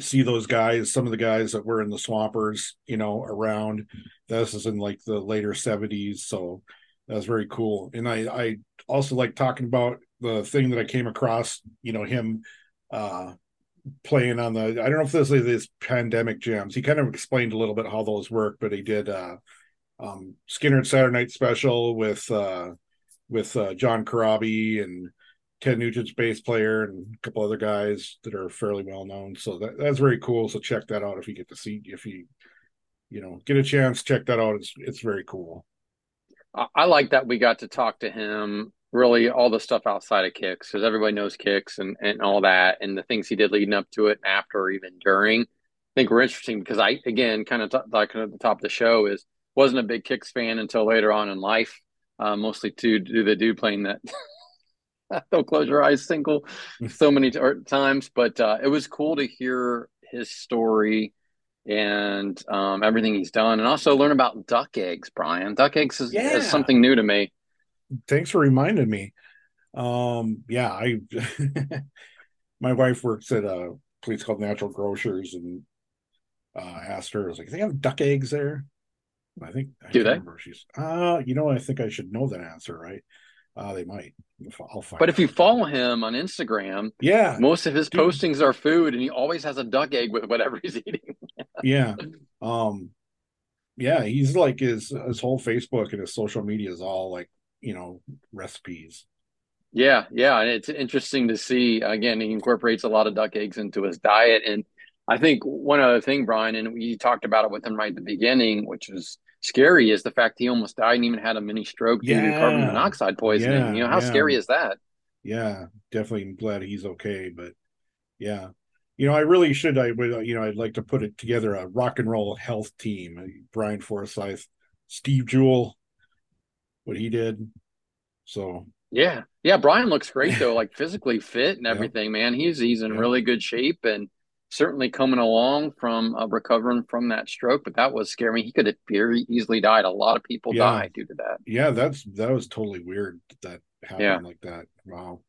see those guys, some of the guys that were in the Swampers, you know, around. This is in like the later seventies, so that's very cool. And I I also like talking about the thing that I came across, you know, him uh playing on the I don't know if this is these pandemic jams. He kind of explained a little bit how those work, but he did uh um Skynyrd Saturday Night Special with uh with uh John Corabi and Ted Nugent's bass player and a couple other guys that are fairly well known. So that, that's very cool. So check that out if you get to see if you you know get a chance, check that out. It's it's very cool. I like that we got to talk to him really all the stuff outside of KIX because everybody knows KIX and, and all that and the things he did leading up to it and after or even during. I think were interesting because I again kind of t- like at the top of the show is wasn't a big KIX fan until later on in life uh, mostly to do the dude playing that don't close your eyes single so many t- times but uh, it was cool to hear his story and um, everything he's done and also learn about duck eggs Brian. Duck eggs is, Yeah. is something new to me Thanks for reminding me. Um yeah, I my wife works at a place called Natural Grocers and uh asked her, I was like, they have duck eggs there? I think I Do they? She's uh you know, I think I should know that answer, right? Uh they might. I'll find But if out. you follow him on Instagram, Yeah. most of his Dude. postings are food, and he always has a duck egg with whatever he's eating. yeah um yeah he's like his his whole facebook and his social media is all like you know recipes Yeah, yeah, and it's interesting to see. Again, he incorporates a lot of duck eggs into his diet, and I think one other thing, Brian, and we talked about it with him right at the beginning, which was scary, is the fact he almost died and even had a mini stroke due to carbon monoxide poisoning. Yeah, you know, how yeah. scary is that? yeah definitely glad he's okay but yeah you know i really should i would you know i'd like to put it together a rock and roll health team uh, brian forsythe steve jewell what he did so Yeah, yeah. Brian looks great though, like physically fit and everything. Man, he's he's in really good shape and certainly coming along from uh, recovering from that stroke. But that was scary. He could have very easily died. A lot of people Yeah. died due to that. yeah that's that was totally weird that happened Yeah. like that wow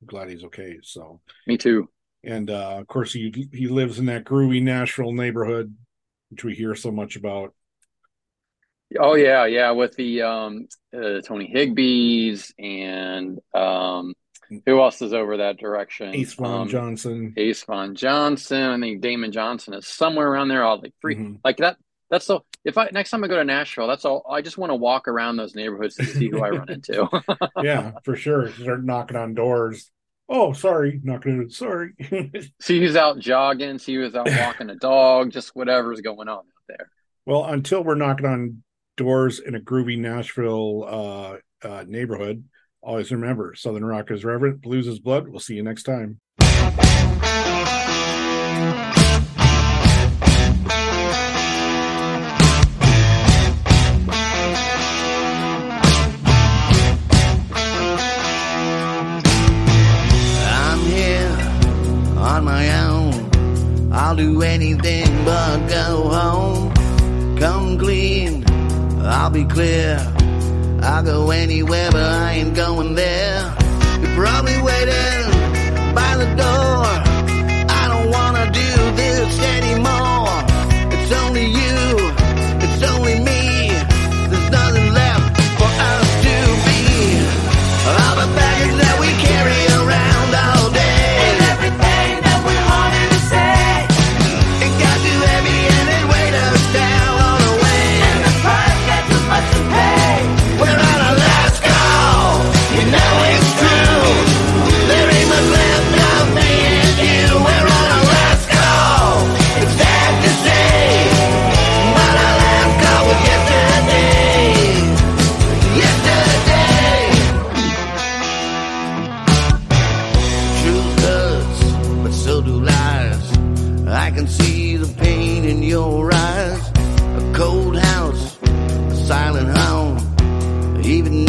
I'm glad he's okay so Me too. and uh of course he he lives in that groovy nashville neighborhood which we hear so much about Oh yeah, yeah. With the um, uh, Tony Higbees and um, who else is over that direction? ace von Um, johnson Ace Von Johnson. I think Damon Johnson is somewhere around there. All like free, Mhm. like that. That's so. If I next time I go to Nashville, that's all. I just want to walk around those neighborhoods to see who I run into. yeah for sure start knocking on doors oh sorry knocking on sorry see who's out jogging. See who's out walking a dog. Just whatever's going on out there. well until we're knocking on doors in a groovy nashville uh uh neighborhood always remember southern rock is reverent blues is blood we'll see you next time I'm here on my own. I'll do anything but go home. Come clean, I'll be clear. I'll go anywhere, but I ain't going there.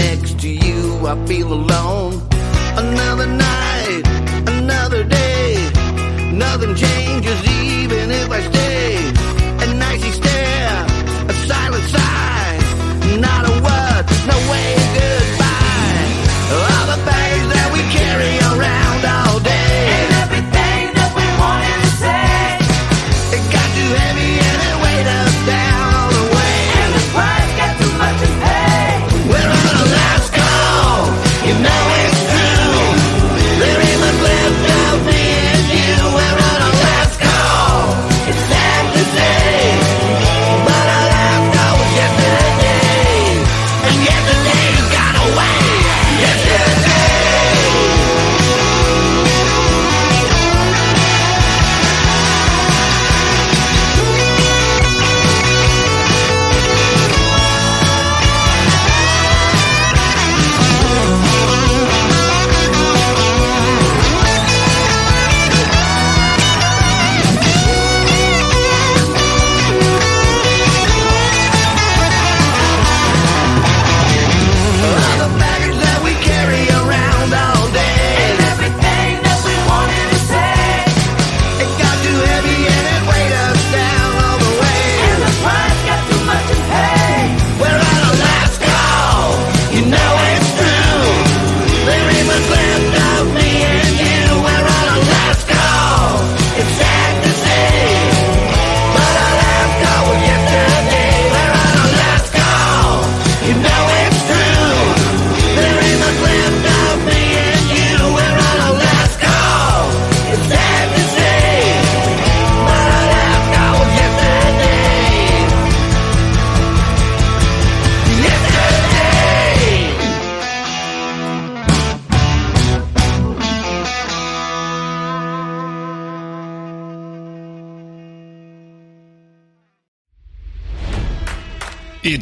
Next to you, I feel alone. Another night, another day. Nothing changes even if I stay.